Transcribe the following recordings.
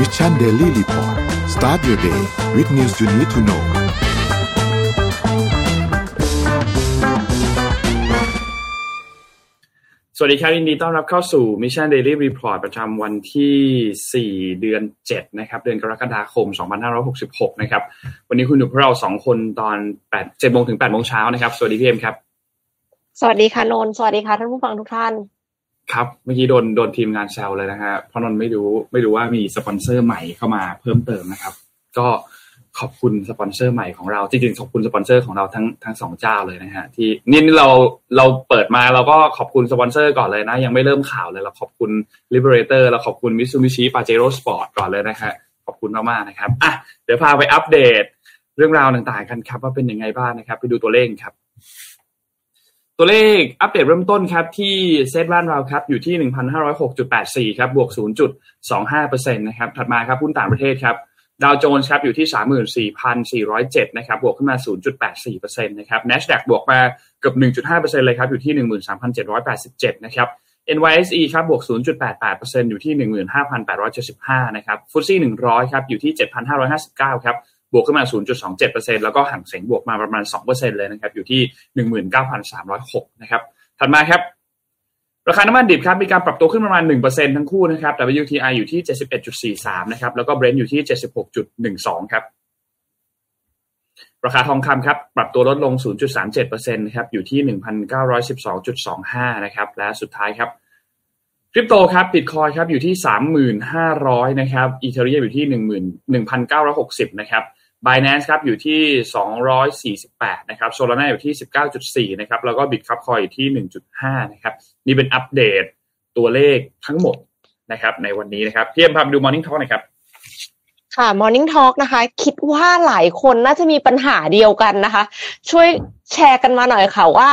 Mission Daily Report start your day with news you need to know สวัสดีครับยินดีต้อนรับเข้าสู่ Mission Daily Report ประจำวันที่ 4 เดือน 7 นะครับ เดือนกรกฎาคม 2566 นะครับ วันนี้คุณอยู่กับพวกเรา 2 คนตอน8 7โมงถึง8โมงเช้านะครับ สวัสดีพี่เอ็มครับ สวัสดีค่ะนนท์สวัสดีค่ะท่านผู้ฟังทุกท่าน ครับเมื่อกี้โดนโดนทีมงานแซวเลยนะฮะเพราะนนท์ไม่รู้ไม่รู้ว่ามีสปอนเซอร์ใหม่เข้ามาเพิ่มเติมนะครับ ก็ขอบคุณสปอนเซอร์ใหม่ของเราจริงๆขอบคุณสปอนเซอร์ของเราทั้งทั้งสองเจ้าเลยนะฮะที่นี่นี่เราเราเปิดมาเราก็ขอบคุณสปอนเซอร์ก่อนเลยนะ ยังไม่เริ่มข่าวเลยเราขอบคุณ Liberator เราขอบคุณ Mitsubishi Pajero Sport ก่อนเลยนะฮะขอบคุณมากๆนะครับอะเดี๋ยวพาไปอัปเดตเรื่องราวต่างๆกันครับ ว่าเป็นยังไงบ้างนะครับ ไปดูตัวเลขครับ ตัวเลขอัปเดตเริ่มต้นครับที่เซ็ตบ้านเราครับอยู่ที่ 1,506.84 ครับบวก 0.25%นะครับถัดมาครับหุ้นต่างประเทศครับดาวโจนส์ครับอยู่ที่ 34,407 นะครับบวกขึ้นมา 0.84%นะครับ NASDAQ บวกมาเกือบ 1.5%เลยครับอยู่ที่ 13,787 นะครับ NYSE ครับบวก 0.88%อยู่ที่ 15,875 นะครับฟุตซี่100 ครับอยู่ที่ 7,559 ครับ บวกขึ้นมา 0.27%แล้วก็ห่างเสงบวกมาประมาณ 2%เลยนะครับ อยู่ที่ 19,306 นะครับ ถัดมาครับ ราคาน้ำมันดิบครับมีการปรับตัวขึ้นประมาณ 1%ทั้งคู่นะครับ WTI อยู่ที่ 71.43 นะครับ แล้วก็ Brent อยู่ที่ 76.12 ครับ ราคาทองคำครับปรับตัวลดลง 0.37%นะครับอยู่ที่ 1,912.25 นะครับ และสุดท้ายครับคริปโตครับบิตคอยครับอยู่ที่ 3,500 นะครับอีเทเรียอยู่ที่ 11,960 นะครับ Binance ครับอยู่ที่ 248 นะครับ Solana อยู่ที่ 19.4 นะครับ แล้วก็ Bitcoin อยู่ที่ 1.5 นะครับ นี่เป็นอัปเดตตัวเลขทั้งหมดนะครับ ในวันนี้นะครับ พี่เอ็มพาไปดู Morning Talk หน่อยครับ ค่ะ Morning Talk นะคะ คิดว่าหลายคนน่าจะมีปัญหาเดียวกันนะคะ ช่วยแชร์กันมาหน่อยค่ะว่า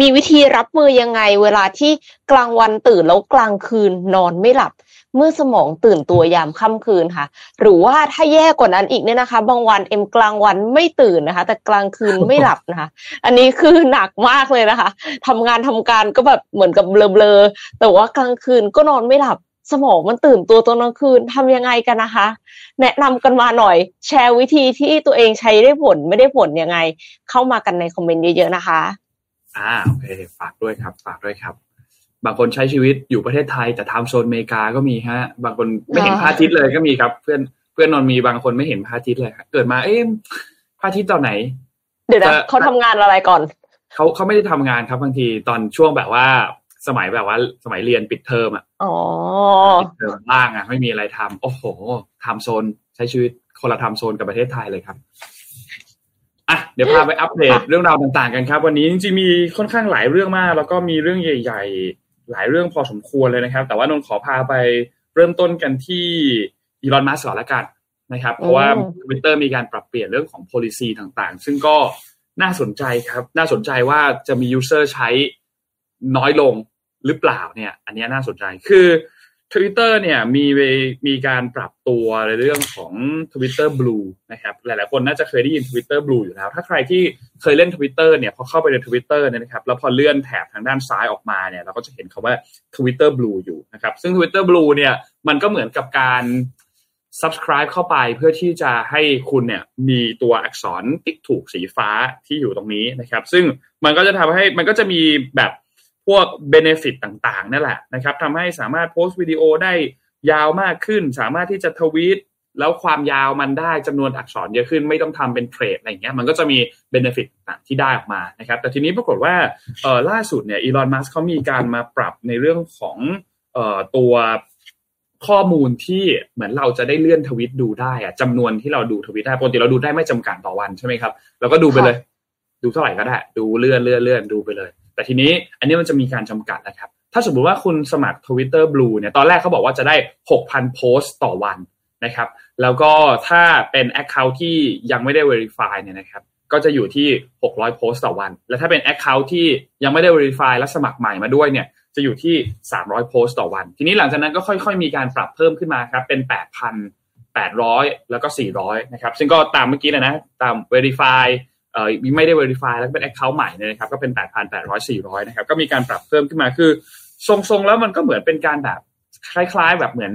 มีวิธีรับมือยังไง เวลาที่กลางวันตื่นแล้วกลางคืนนอนไม่หลับ เมื่อสมองตื่นตัวยามค่ำคืนค่ะ หรือว่าถ้าแย่กว่านั้นอีกเนี่ยนะคะ บางวันเอ็มกลางวันไม่ตื่นนะคะ แต่กลางคืนไม่หลับนะคะ อันนี้คือหนักมากเลยนะคะทำงานทำการก็แบบเหมือนกับเบลอๆแต่ว่ากลางคืนก็นอนไม่หลับสมองมันตื่นตัวตอนกลางคืนทำยังไงกันนะคะ แนะนำกันมาหน่อย แชร์วิธีที่ตัวเองใช้ได้ผลไม่ได้ผลยังไง เข้ามากันในคอมเมนต์เยอะๆนะคะ อ่าโอเคฝากด้วยครับ ฝากด้วยครับ บางคนใช้ชีวิตอยู่ประเทศไทยแต่ time zone อเมริกาก็มีฮะ บางคนไม่เห็นพระอาทิตย์เลยก็มีครับ เพื่อนเพื่อนนอนมีบางคนไม่เห็นพระอาทิตย์เลยครับเกิดมาเอ๊ะพระอาทิตย์ตอนไหน เดี๋ยวนะเขาทำงานอะไรก่อนเขาเขาไม่ได้ทำงานครับบางทีตอนช่วงแบบว่าสมัยแบบว่าสมัยเรียนปิดเทอมอะอ๋อปิดเทอมล่างอะ ไม่มีอะไรทำโอ้โห time zone ใช้ชีวิตคนละ time zone กับประเทศไทยเลยครับอะเดี๋ยวพาไปอัปเดตเรื่องราวต่างๆกันครับ วันนี้จริงๆมีค่อนข้างหลายเรื่องมาก แล้วก็มีเรื่องใหญ่ ๆ หลายเรื่องพอสมควรเลยนะครับ แต่ว่านนท์ขอพาไปเริ่มต้นกันที่อีลอนมัสก์ก่อนละกันนะครับ เพราะว่าอืมทวิตเตอร์มีการปรับเปลี่ยนเรื่องของ policy ต่างๆ ซึ่งก็น่าสนใจครับ น่าสนใจว่าจะมี user ใช้น้อยลงหรือเปล่าเนี่ย อันเนี้ยน่าสนใจคือ Twitter เนี่ยมีมีการปรับตัวในเรื่องของ Twitter Blue นะครับหลายๆคนน่าจะเคยได้ยิน Twitter Blue อยู่แล้ว ถ้าใครที่เคยเล่น Twitter เนี่ยพอเข้าไปใน Twitter เนี่ยนะครับแล้วพอเลื่อนแถบทางด้านซ้ายออกมาเนี่ยเราก็จะเห็นคาว่า Twitter Blue อยู่นะครับซึ่ง Twitter Blue เนี่ยมันก็เหมือนกับการ subscribe เข้าไปเพื่อที่จะให้คุณเนี่ยมีตัวอักษรติ๊กถูกสีฟ้าที่อยู่ตรงนี้นะครับ ซึ่งมันก็จะทำให้มันก็จะมีแบบ พวก benefit ต่างๆนั่นแหละนะครับทำให้สามารถโพสต์วิดีโอได้ยาวมากขึ้น สามารถที่จะทวีตแล้วความยาวมันได้จำนวนอักษรเยอะขึ้นไม่ต้องทำเป็นเทรดอะไรอย่างเงี้ยมันก็จะมี benefit ต่างๆที่ได้ออกมานะครับแต่ทีนี้ปรากฏว่าเออล่าสุดเนี่ยอีลอนมัสเขามีการมาปรับในเรื่องของเอ่อตัวข้อมูลที่เหมือนเราจะได้เลื่อนทวิตดูได้อะจำนวนที่เราดูทวิตได้ปกติเราดูได้ไม่จำกัดต่อวันใช่ไหมครับเราก็ดูไปเลย ดูเท่าไหร่ก็ได้ ดูเลื่อนเลื่อนเลื่อนดูไปเลย แต่ทีนี้อันนี้มันจะมีการจำกัดนะครับ ถ้าสมมติว่าคุณสมัคร Twitter Blue เนี่ยตอนแรกเขาบอกว่าจะได้ 6,000 โพสต์ต่อวันนะครับ แล้วก็ถ้าเป็น Account ที่ยังไม่ได้ Verify เนี่ยนะครับก็จะอยู่ที่ 600 โพสต์ต่อวัน และถ้าเป็น Account ที่ยังไม่ได้ Verify และสมัครใหม่มาด้วยเนี่ยจะอยู่ที่ 300 โพสต์ต่อวัน ทีนี้หลังจากนั้นก็ค่อยๆ มีการปรับเพิ่มขึ้นมาครับเป็น 8,000 800 แล้วก็ 400 นะครับ ซึ่งก็ตามเมื่อกี้เลยนะ ตาม Verify ไม่ได้ Verify แล้วก็เป็น Account ใหม่เนี่ยนะครับก็เป็น 8,800 400นะครับก็มีการปรับเพิ่มขึ้นมาคือ ทรงๆแล้วมันก็เหมือนเป็นการแบบคล้าย ๆ แบบเหมือน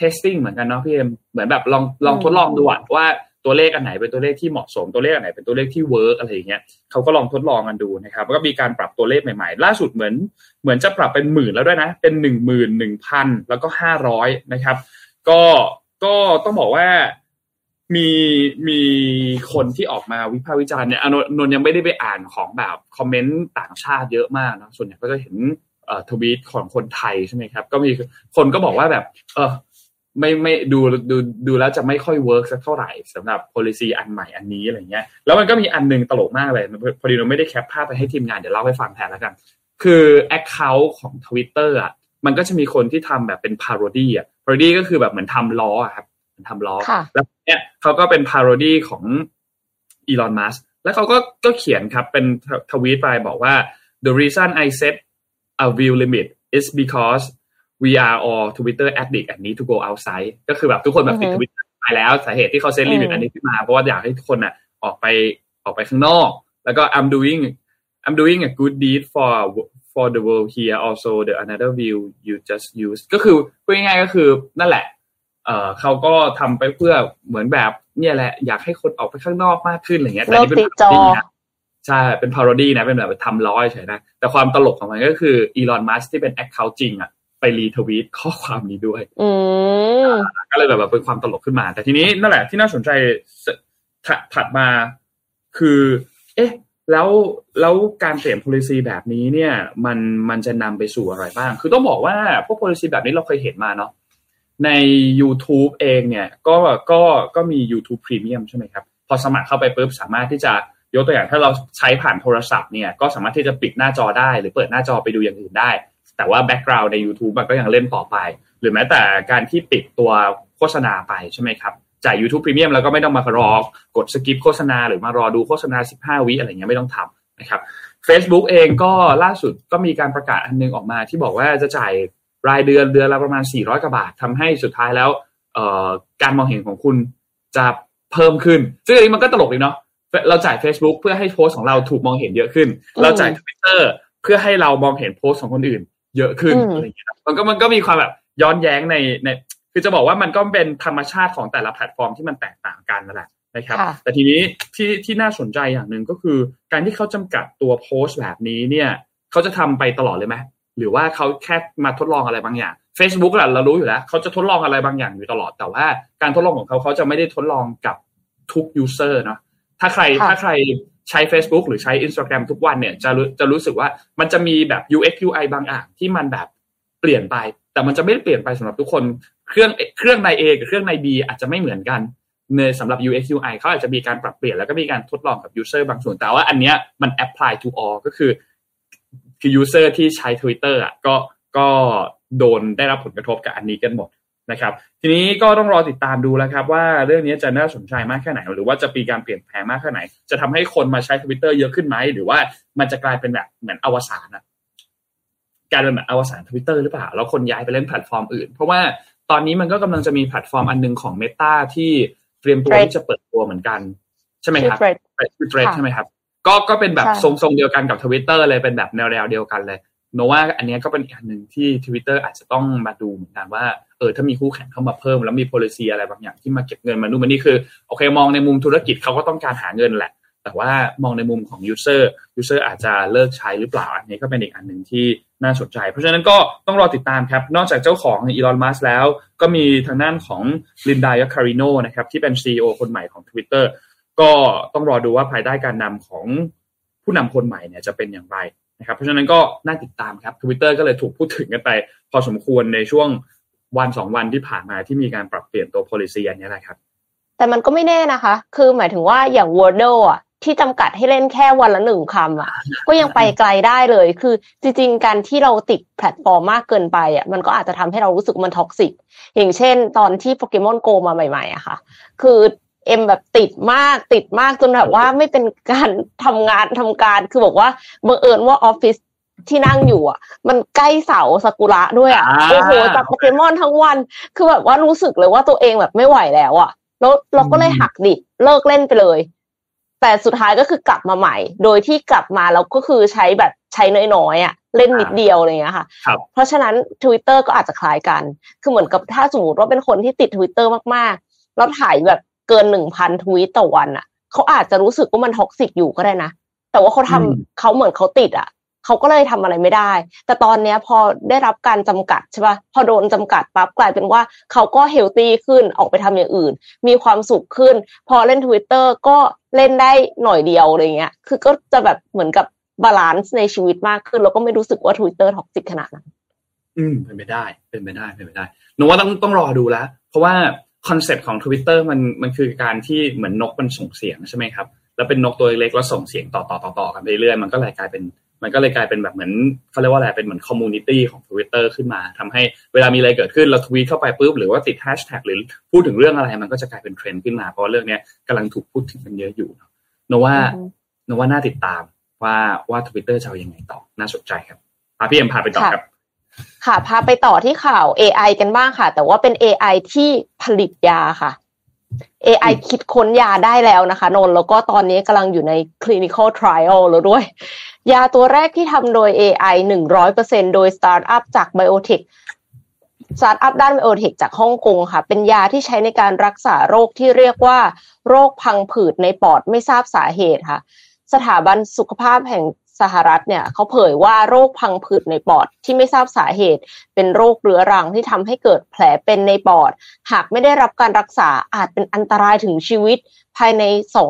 testing เหมือนกันเนาะพี่เอ็มเหมือนแบบลองลองทดลองดูว่าตัวเลขอันไหนเป็นตัวเลขที่เหมาะสมตัวเลขอันไหนเป็นตัวเลขที่ work อะไรอย่างเงี้ยเขาก็ลองทดลองกันดูนะครับแล้วก็มีการปรับตัวเลขใหม่ๆ ล่าสุดเหมือน เหมือนจะปรับเป็นหมื่นแล้วด้วยนะ เป็นหนึ่งหมื่นหนึ่งพันแล้วก็ห้าร้อยนะครับ ก็ก็ต้องบอกว่า มีมีคนที่ออกมาวิพากษ์วิจารณ์เนี่ยนนยังไม่ได้ไปอ่านของแบบ comment ต่างชาติเยอะมากนะส่วนใหญ่ก็จะเห็นทวีตของคนไทยใช่ไหมครับ ก็มีคนก็บอกว่าแบบ เออไม่ไม่ดูดูดูแล้วจะไม่ค่อย work สักเท่าไหร่สำหรับ policy อันใหม่อันนี้อะไรเงี้ยแล้วมันก็มีอันนึงตลกมากเลย พอดีเราไม่ได้แคปภาพไปให้ทีมงานเดี๋ยวเล่าให้ฟังแทนแล้วกัน คือ account ของ Twitter อะมันก็จะมีคนที่ทำแบบเป็น parody อะ parody ก็คือแบบเหมือนทำล้อครับ ทำล้อแล้วเนี้ยเขาก็เป็น parody ของ Elon Musk แล้วเขาก็ก็เขียนครับเป็นทวีตไปบอกว่า the reason I set a view limit is because we are all Twitter addict and need to go outside ก็คือแบบทุกคนแบบปิดทวิตไปแล้วสาเหตุที่เขาเซตลิมิตอันนี้ขึ้นมา เพราะว่าอยากให้ทุกคนอะออกไปออกไปข้างนอก แล้วก็ I'm doing I'm doing a good deed for for the world here also the another view you just use ก็คือพูดง่ายๆก็คือนั่นแหละ เออเขาก็ทำไปเพื่อเหมือนแบบเนี่ยแหละอยากให้คนออกไปข้างนอกมากขึ้นอะไรเงี้ยแต่นี่เป็น parody นะใช่เป็น parody นะเป็นแบบทำล้อใช่ไหมแต่ความตลกของมันก็คืออีลอนมัสก์ที่เป็น account จริงอะไป retweet ข้อความนี้ด้วยก็เลยแบบเป็นความตลกขึ้นมา แต่ทีนี้นั่นแหละที่น่าสนใจถัดมาคือ เอ๊ะ แล้วแล้วการเปลี่ยน policy แบบนี้เนี่ย มันมันจะนำไปสู่อะไรบ้าง คือต้องบอกว่าพวก policy แบบนี้เราเคยเห็นมาเนาะ ใน YouTube เองเนี่ยก็ก็ก็มี YouTube Premium ใช่ไหมครับ พอสมัครเข้าไปปุ๊บสามารถที่จะยกตัวอย่างถ้าเราใช้ผ่านโทรศัพท์เนี่ยก็สามารถที่จะปิดหน้าจอได้ หรือเปิดหน้าจอไปดูอย่างอื่นได้ แต่ว่าแบ็กกราวน์ใน YouTube มันก็ยังเล่นต่อไป หรือแม้แต่การที่ปิดตัวโฆษณาไปใช่ไหมครับจ่าย YouTube Premium แล้วก็ไม่ต้องมารอกดสกิปโฆษณา หรือมารอดูโฆษณา 15 วิอะไรเงี้ยไม่ต้องทำนะครับ Facebook เองก็ล่าสุดก็มีการประกาศอันนึงออกมาที่บอกว่าจะจ่าย รายเดือนเดือนละประมาณ 400 กว่าบาททำให้สุดท้ายแล้วการมองเห็นของคุณจะเพิ่มขึ้น ซึ่งอันนี้มันก็ตลกเลยเนาะเราจ่าย Facebook เพื่อให้โพสของเราถูกมองเห็นเยอะขึ้น เราจ่าย Twitter เพื่อให้เรามองเห็นโพสของคนอื่น เยอะขึ้นอะไรอย่างเงี้ยมันก็มันก็มีความแบบย้อนแย้งในใน คือจะบอกว่ามันก็เป็นธรรมชาติของแต่ละแพลตฟอร์มที่มันแตกต่างกันนั่นแหละนะครับ แต่ทีนี้ที่ที่น่าสนใจอย่างหนึ่งก็คือ การที่เขาจำกัดตัวโพสต์แบบนี้เนี่ยเขาจะทำไปตลอดเลยไหม หรือว่าเขาแค่มาทดลองอะไรบางอย่าง Facebook แหละเรารู้อยู่แล้วเขาจะทดลองอะไรบางอย่างอยู่ตลอด แต่ว่าการทดลองของเขาเขาจะไม่ได้ทดลองกับทุก user เนาะถ้าใครถ้าใครใช้ Facebook หรือใช้ Instagram ทุกวันเนี่ยจะจะรู้สึกว่ามันจะมีแบบ UX UI บางอย่างที่มันแบบเปลี่ยนไป แต่มันจะไม่เปลี่ยนไปสำหรับทุกคนเครื่องเครื่องใน A กับเครื่องใน B อาจจะไม่เหมือนกันในสำหรับ UX UI เขาอาจจะมีการปรับเปลี่ยนแล้วก็มีการทดลองกับ user บางส่วนแต่ว่าอันเนี้ยมัน apply to all ก็คือ คือ user ที่ใช้ Twitter อะก็ก็โดนได้รับผลกระทบกับอันนี้กันหมดนะครับ ทีนี้ก็ต้องรอติดตามดูแล้วครับ ว่าเรื่องนี้จะน่าสนใจมากแค่ไหน หรือว่าจะมีการเปลี่ยนแปลงมากแค่ไหน จะทำให้คนมาใช้ทวิตเตอร์เยอะขึ้นไหม หรือว่ามันจะกลายเป็นแบบเหมือนอวสานอะการเป็นแบบอวสานทวิตเตอร์หรือเปล่า แล้วคนย้ายไปเล่นแพลตฟอร์มอื่น เพราะว่าตอนนี้มันก็กำลังจะมีแพลตฟอร์มอันนึงของ Meta ที่เตรียมตัวที่จะเปิดตัวเหมือนกัน ใช่ไหมครับคือ Threads ใช่ไหมครับ ก็ก็เป็นแบบทรงๆเดียวกันกับทวิตเตอร์เลยเป็นแบบแนวๆเดียวกันเลยนนว่าอันนี้ก็เป็นอีกอันหนึ่งที่ทวิตเตอร์อาจจะต้องมาดูเหมือนกันว่าเออถ้ามีคู่แข่งเข้ามาเพิ่ม แล้วมี policy อะไรบางอย่างที่มาเก็บเงินมาดูมันนี่คือโอเคมองในมุมธุรกิจเขาก็ต้องการหาเงินแหละ แต่ว่ามองในมุมของ user user อาจจะเลิกใช้หรือเปล่าอันนี้ก็เป็นอีกอันหนึ่งที่น่าสนใจ เพราะฉะนั้นก็ต้องรอติดตามครับ นอกจากเจ้าของอีลอนมัสแล้ว ก็มีทางด้านของลินดายาคาริโนนะครับที่เป็น CEO คนใหม่ของ Twitter ก็ต้องรอดูว่าภายใต้การนำของผู้นำคนใหม่เนี่ยจะเป็นอย่างไรนะครับ เพราะฉะนั้นก็น่าติดตามครับทวิตเตอร์ก็เลยถูกพูดถึงกันไป พอสมควรในช่วงวันสองวันที่ผ่านมาที่มีการปรับเปลี่ยนตัว policy อันนี้แหละครับ แต่มันก็ไม่แน่นะคะ คือหมายถึงว่าอย่าง Wordle อะที่จำกัดให้เล่นแค่วันละหนึ่งคำอะ ก็ยังไปไกลได้เลย คือจริง ๆ การที่เราติดแพลตฟอร์มมากเกินไปอะมันก็อาจจะทำให้เรารู้สึกมัน toxic อย่างเช่น ตอนที่โปเกมอนโกมาใหม่ๆอะค่ะ คือ เอ็มแบบติดมากติดมากจนแบบว่าไม่เป็นอันทำงานทำการคือบอกว่าบังเอิญว่าออฟฟิศที่นั่งอยู่อะ มันใกล้เสาสกุระด้วยอะโอ้โหจับโปเกมอนทั้งวัน คือแบบว่ารู้สึกเลยว่าตัวเองแบบไม่ไหวแล้วอะ แล้วเราก็เลยหักดิบเลิกเล่นไปเลย แต่สุดท้ายก็คือกลับมาใหม่ โดยที่กลับมาแล้วก็คือใช้แบบใช้น้อยๆอะเล่นนิดเดียวอะไรเงี้ยค่ะ เพราะฉะนั้น Twitter ก็อาจจะคล้ายกัน คือเหมือนกับถ้าสมมติว่าเป็นคนที่ติด Twitter มากๆ แล้วถ่ายแบบ เกินหนึ่งพันทวีตต่อวันอะเขาอาจจะรู้สึกว่ามัน toxic อยู่ก็ได้นะ แต่ว่าเขาทำเขาเหมือนเขาติดอะเขาก็เลยทำอะไรไม่ได้ แต่ตอนเนี้ยพอได้รับการจำกัดใช่ปะ่ะพอโดนจำกัดปั๊บกลายเป็นว่าเขาก็ healthy ขึ้นออกไปทำอย่างอื่น มีความสุขขึ้น พอเล่น Twitter ก็เล่นได้หน่อยเดียวอะไรเงี้ย คือก็จะแบบเหมือนกับ balance ในชีวิตมากขึ้น แล้วก็ไม่รู้สึกว่า Twitter toxic ขนาดนั้น อืมเป็นไปได้ เป็นไปได้ เป็นไปได้นนว่าต้องต้องรอดูแล้ว เพราะว่า concept ของ Twitter มันมันคือการที่เหมือนนกมันส่งเสียงใช่ไหมครับ แล้วเป็นนกตัวเล็กแล้วส่งเสียงต่อต่อต่อต่อกันไปเรื่อยมันก็เลยกลายเป็น มันก็เลยกลายเป็นแบบเหมือนเขาเรียกว่าอะไรเป็นเหมือน community ของ Twitter ขึ้นมาทำให้เวลามีอะไรเกิดขึ้นเราทวีตเข้าไปปุ๊บหรือว่าติดแฮชแท็กหรือพูดถึงเรื่องอะไรมันก็จะกลายเป็นเทรนด์ขึ้นมาเพราะเรื่องนี้กำลังถูกพูดถึงกันเยอะอยู่นนว่านนว่าน่าติดตามว่าว่าทวิตเตอร์จะยังไงต่อน่าสนใจครับพาพี่เอ็มพาไปต่อครับ ค่ะพาไปต่อที่ข่าว AI กันบ้างค่ะ แต่ว่าเป็น AI ที่ผลิตยาค่ะ AI คิดค้นยาได้แล้วนะคะนนแล้วก็ตอนนี้กำลังอยู่ใน clinical trial แล้วด้วย ยาตัวแรกที่ทำโดย AI 100%โดยสตาร์ทอัพจาก biotech สตาร์ทอัพด้าน biotech จากฮ่องกงค่ะ เป็นยาที่ใช้ในการรักษาโรคที่เรียกว่า โรคพังผืดในปอดไม่ทราบสาเหตุค่ะ สถาบันสุขภาพแห่ง สหรัฐเนี่ยเขาเผยว่าโรคพังผืดในปอดที่ไม่ทราบสาเหตุ เป็นโรคเรื้อรังที่ทำให้เกิดแผลเป็นในปอด หากไม่ได้รับการรักษาอาจเป็นอันตรายถึงชีวิตภายใน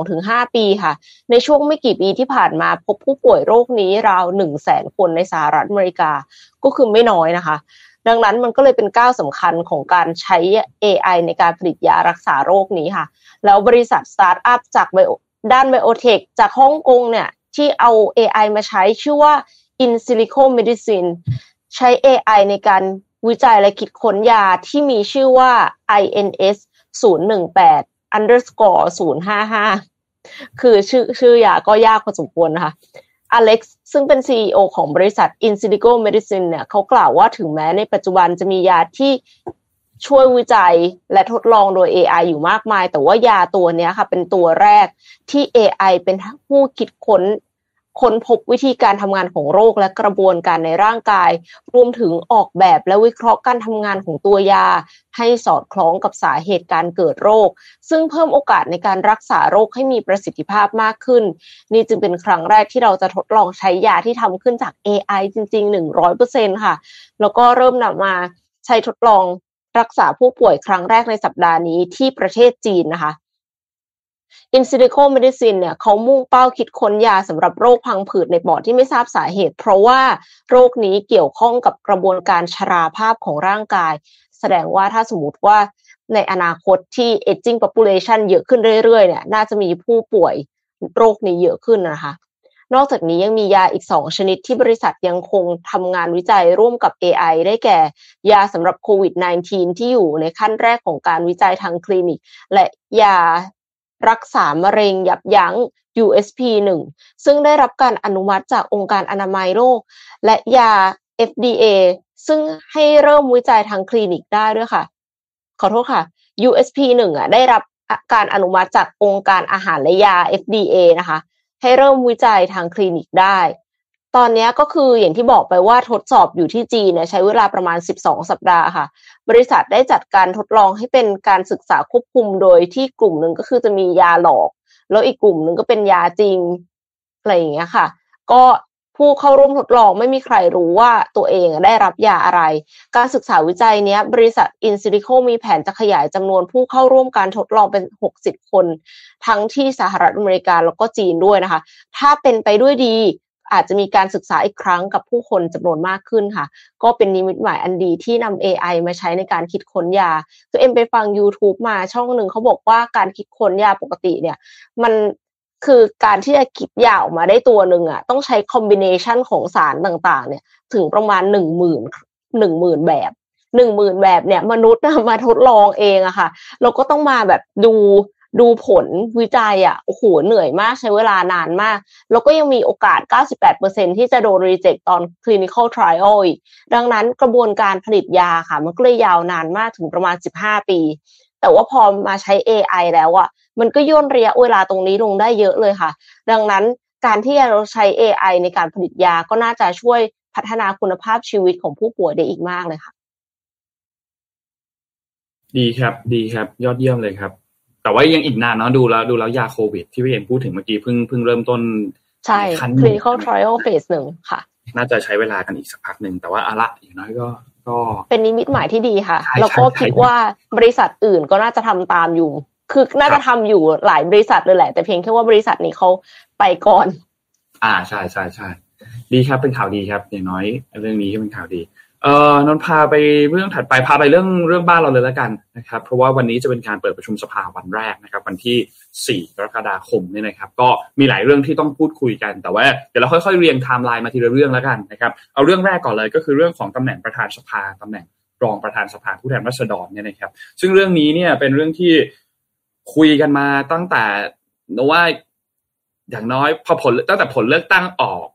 2-5 ปีค่ะ ในช่วงไม่กี่ปีที่ผ่านมาพบผู้ป่วยโรคนี้ราว 1 0 0 0 0แสนคนในสหรัฐอเมริกาก็คือไม่น้อยนะคะ ดังนั้นมันก็เลยเป็นก้าวสำคัญของการใช้ AI ในการผลิตยารักษาโรคนี้ค่ะ แล้วบริษัทสตาร์ทอัพจากด้าน biotech จากฮ่องกงเนี่ย ที่เอา AI มาใช้ชื่อว่า In Silico Medicine ใช้ AI ในการวิจัยและคิดค้นยาที่มีชื่อว่า INS 018 underscore 055 คือชื่อชื่อยาก็ยากพอสมควรนะคะอเล็กซ์ซึ่งเป็น CEO ของบริษัท In Silico Medicine เนี่ยเขากล่าวว่าถึงแม้ในปัจจุบันจะมียาที่ช่วยวิจัยและทดลองโดย AI อยู่มากมาย แต่ว่ายาตัวนี้ค่ะ เป็นตัวแรกที่ AI เป็นผู้คิดค้น ค้นพบวิธีการทำงานของโรคและกระบวนการในร่างกาย รวมถึงออกแบบและวิเคราะห์การทำงานของตัวยา ให้สอดคล้องกับสาเหตุการเกิดโรค ซึ่งเพิ่มโอกาสในการรักษาโรคให้มีประสิทธิภาพมากขึ้น นี่จึงเป็นครั้งแรกที่เราจะทดลองใช้ยาที่ทำขึ้นจาก AI จริง ๆ 100%ค่ะ แล้วก็เริ่มนำมาใช้ทดลองรักษาผู้ป่วยครั้งแรกในสัปดาห์นี้ที่ประเทศจีนนะคะ Insilico Medicine เนี่ยเขามุ่งเป้าคิดค้นยาสำหรับโรคพังผืดในปอดที่ไม่ทราบสาเหตุ เพราะว่าโรคนี้เกี่ยวข้องกับกระบวนการชราภาพของร่างกาย แสดงว่าถ้าสมมติว่าในอนาคตที่ aging population เยอะขึ้นเรื่อยๆเนี่ยน่าจะมีผู้ป่วยโรคนี้เยอะขึ้นนะคะนอกจากนี้ยังมียาอีกสองชนิดที่บริษัทยังคงทำงานวิจัยร่วมกับ AI ได้แก่ ยาสำหรับโควิด -19 ที่อยู่ในขั้นแรกของการวิจัยทางคลินิก และยา รักษามะเร็งยับยั้ง USP 1 ซึ่งได้รับการอนุมัติจากองค์การอนามัยโลก และยา FDA ซึ่งให้เริ่มวิจัยทางคลินิกได้ด้วยค่ะ ขอโทษค่ะ USP 1อะได้รับการอนุมัติจากองค์การอาหารและยา FDA นะคะ ให้เริ่มวิจัยทางคลินิกได้ ตอนนี้ก็คืออย่างที่บอกไปว่าทดสอบอยู่ที่จีนใช้เวลาประมาณ 12 สัปดาห์ค่ะ บริษัทได้จัดการทดลองให้เป็นการศึกษาควบคุมโดยที่กลุ่มหนึ่งก็คือจะมียาหลอก แล้วอีกกลุ่มหนึ่งก็เป็นยาจริงอะไรอย่างเงี้ยค่ะ ก็ผู้เข้าร่วมทดลองไม่มีใครรู้ว่าตัวเองได้รับยาอะไร การศึกษาวิจัยนี้บริษัทอินซิลิโคมีแผนจะขยายจำนวนผู้เข้าร่วมการทดลองเป็น 60 คน ทั้งที่สหรัฐอเมริกาแล้วก็จีนด้วยนะคะ ถ้าเป็นไปด้วยดี อาจจะมีการศึกษาอีกครั้งกับผู้คนจำนวนมากขึ้นค่ะ ก็เป็นนิมิตหมายอันดีที่นำ AI มาใช้ในการคิดค้นยาตัวเอ็มไปฟัง YouTube มาช่องหนึ่งเขาบอกว่าการคิดค้นยาปกติเนี่ย มันคือการที่จะคิดยาออกมาได้ตัวหนึ่งอะต้องใช้คอมบิเนชันของสารต่างๆ เนี่ย ถึงประมาณหนึ่งหมื่นหนึ่งหมื่นแบบหนึ่งหมื่นแบบเนี่ยมนุษย์มาทดลองเองอะค่ะเราก็ต้องมาแบบดู ดูผลวิจัยอะ่ะโอ้โหเหนื่อยมากใช้เวลานานมาก แล้วก็ยังมีโอกาส 98%ที่จะโดนรีเจ็คตอน clinical trial อีกดังนั้นกระบวนการผลิตยาค่ะ มันก็เลยยาวนานมากถึงประมาณ 15 ปี แต่ว่าพอมาใช้ AI แล้วอะ่ะมันก็ย่นระยะเวลาตรงนี้ลงได้เยอะเลยค่ะ ดังนั้นการที่เราใช้ AI ในการผลิตยาก็น่าจะช่วยพัฒนาคุณภาพชีวิตของผู้ป่วยได้อีกมากเลยค่ะ ดีครับ ดีครับ ยอดเยี่ยมเลยครับ แต่ว่ายังอีกนานเนาะดูแล้วดูแล้วยาโควิด ที่พี่เอ็นพูดถึงเมื่อกี้เพิ่งเพิ่งเริ่มต้นใช่ clinical trial phase หนึ่งค่ะ น่าจะใช้เวลากันอีกสักพักหนึ่งแต่ว่าอะละอย่างน้อยก็ก็เป็นนิมิตหมายที่ดีค่ะใช่แล้วก็ใช่คิดว่าบริษัทอื่นก็น่าจะทำตามอยู่ คือน่าครัจะบทำอยู่หลายบริษัทเลยแหละ แต่เพียงแค่ว่าบริษัทนี้เขาไปก่อน อ่าใช่ใช่ใช่ดีครับเป็นข่าวดีครับ อย่างน้อย เรื่องนี้ก็เป็นข่าวดี เอ่อนนพาไปเรื่องถัดไปพาไปเรื่องเรื่องบ้านเราเลยแล้วกันนะครับ เพราะว่าวันนี้จะเป็นการเปิดประชุมสภาวันแรกนะครับ วันที่ 4 กรกฎาคมเนี่ยนะครับ ก็มีหลายเรื่องที่ต้องพูดคุยกัน แต่ว่าเดี๋ยวเราค่อยๆเรียงไทม์ไลน์มาทีละเรื่องแล้วกันนะครับเอาเรื่องแรกก่อนเลยก็คือเรื่องของตำแหน่งประธานสภาตำแหน่งรองประธานสภาผู้แทนราษฎรเนี่ยนะครับ ซึ่งเรื่องนี้เนี่ยเป็นเรื่องที่คุยกันมาตั้งแต่นว่าอย่างน้อยพอผลตั้งแต่ผลเลือกตั้งออก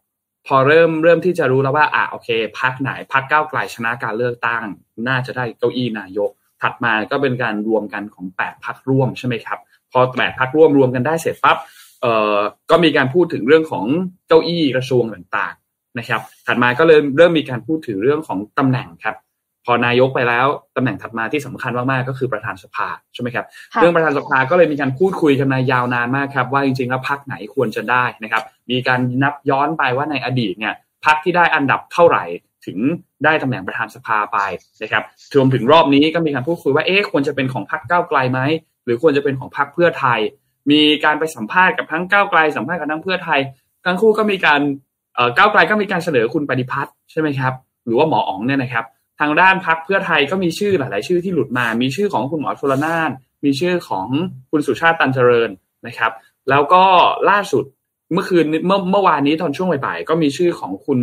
พอเริ่มเริ่มที่จะรู้แล้วว่าอะโอเคพักไหนพักก้าวไกลชนะการเลือกตั้ง น่าจะได้เก้าอี้นายก ถัดมาก็เป็นการรวมกันของแปดพักร่วมใช่ไหมครับ พอแปดพักร่วมรวมกันได้เสร็จปั๊บเอ่อก็มีการพูดถึงเรื่องของเก้าอี้กระทรวงต่างๆนะครับ ถัดมาก็เริ่มเริ่มมีการพูดถึงเรื่องของตำแหน่งครับ พอนายกไปแล้วตำแหน่งถัดมาที่สำคัญมาก ๆ ก็คือประธานสภาใช่ไหมครับค่ะเรื่องประธานสภาก็เลยมีการพูดคุยกันมายาวนานมากครับ ว่าจริง ๆ แล้วพักไหนควรจะได้นะครับ มีการนับย้อนไปว่าในอดีตเนี่ยพักที่ได้อันดับเท่าไหร่ถึงได้ตำแหน่งประธานสภาไปนะครับรวมถึงรอบนี้ก็มีการพูดคุยว่าเอ๊ะควรจะเป็นของพักก้าวไกลไหมหรือควรจะเป็นของพักเพื่อไทย มีการไปสัมภาษณ์กับทั้งก้าวไกลสัมภาษณ์กับทั้งเพื่อไทยทั้งคู่ก็มีการเอ่อก้าวไกลก็มีการเสนอคุณปฏิพัฒน์ใช่ไหมครับ หรือว่าหมออ๋องเนี่ยนะครับ ทางด้านพักเพื่อไทยก็มีชื่อหลาย ๆ ชื่อที่หลุดมา มีชื่อของคุณหมอชลนาน มีชื่อของคุณสุชาติตันเจริญนะครับ แล้วก็ล่าสุดเมื่อคืนเมื่อเมื่อวานนี้ตอนช่วงบ่ายๆก็มีชื่อของคุณ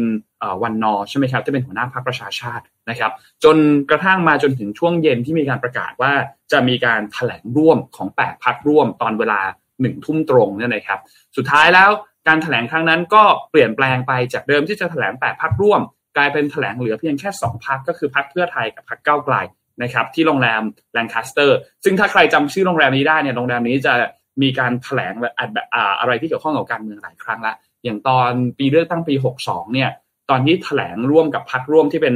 วันนอใช่ไหมครับที่เป็นหัวหน้าพรรคประชาชาตินะครับ จนกระทั่งมาจนถึงช่วงเย็นที่มีการประกาศว่าจะมีการแถลงร่วมของแปดพักร่วมตอนเวลาหนึ่งทุ่มตรงเนี่ยนะครับ สุดท้ายแล้วการแถลงครั้งนั้นก็เปลี่ยนแปลงไปจากเดิมที่จะแถลงแปดพักร่วม กลายเป็นแถลงเหลือเพียงแค่สองพักก็คือพักเพื่อไทยกับพักเก้าไกลนะครับที่โรงแรมแลงคาสเตอร์ ซึ่งถ้าใครจำชื่อโรงแรมนี้ได้เนี่ยโรงแรมนี้จะมีการแถลงอะไรที่เกี่ยวข้องกับการเมืองหลายครั้งละอย่างตอนปีเลือกตั้งปี 62 เนี่ย ตอนที่แถลงร่วมกับพรรคร่วมที่เป็น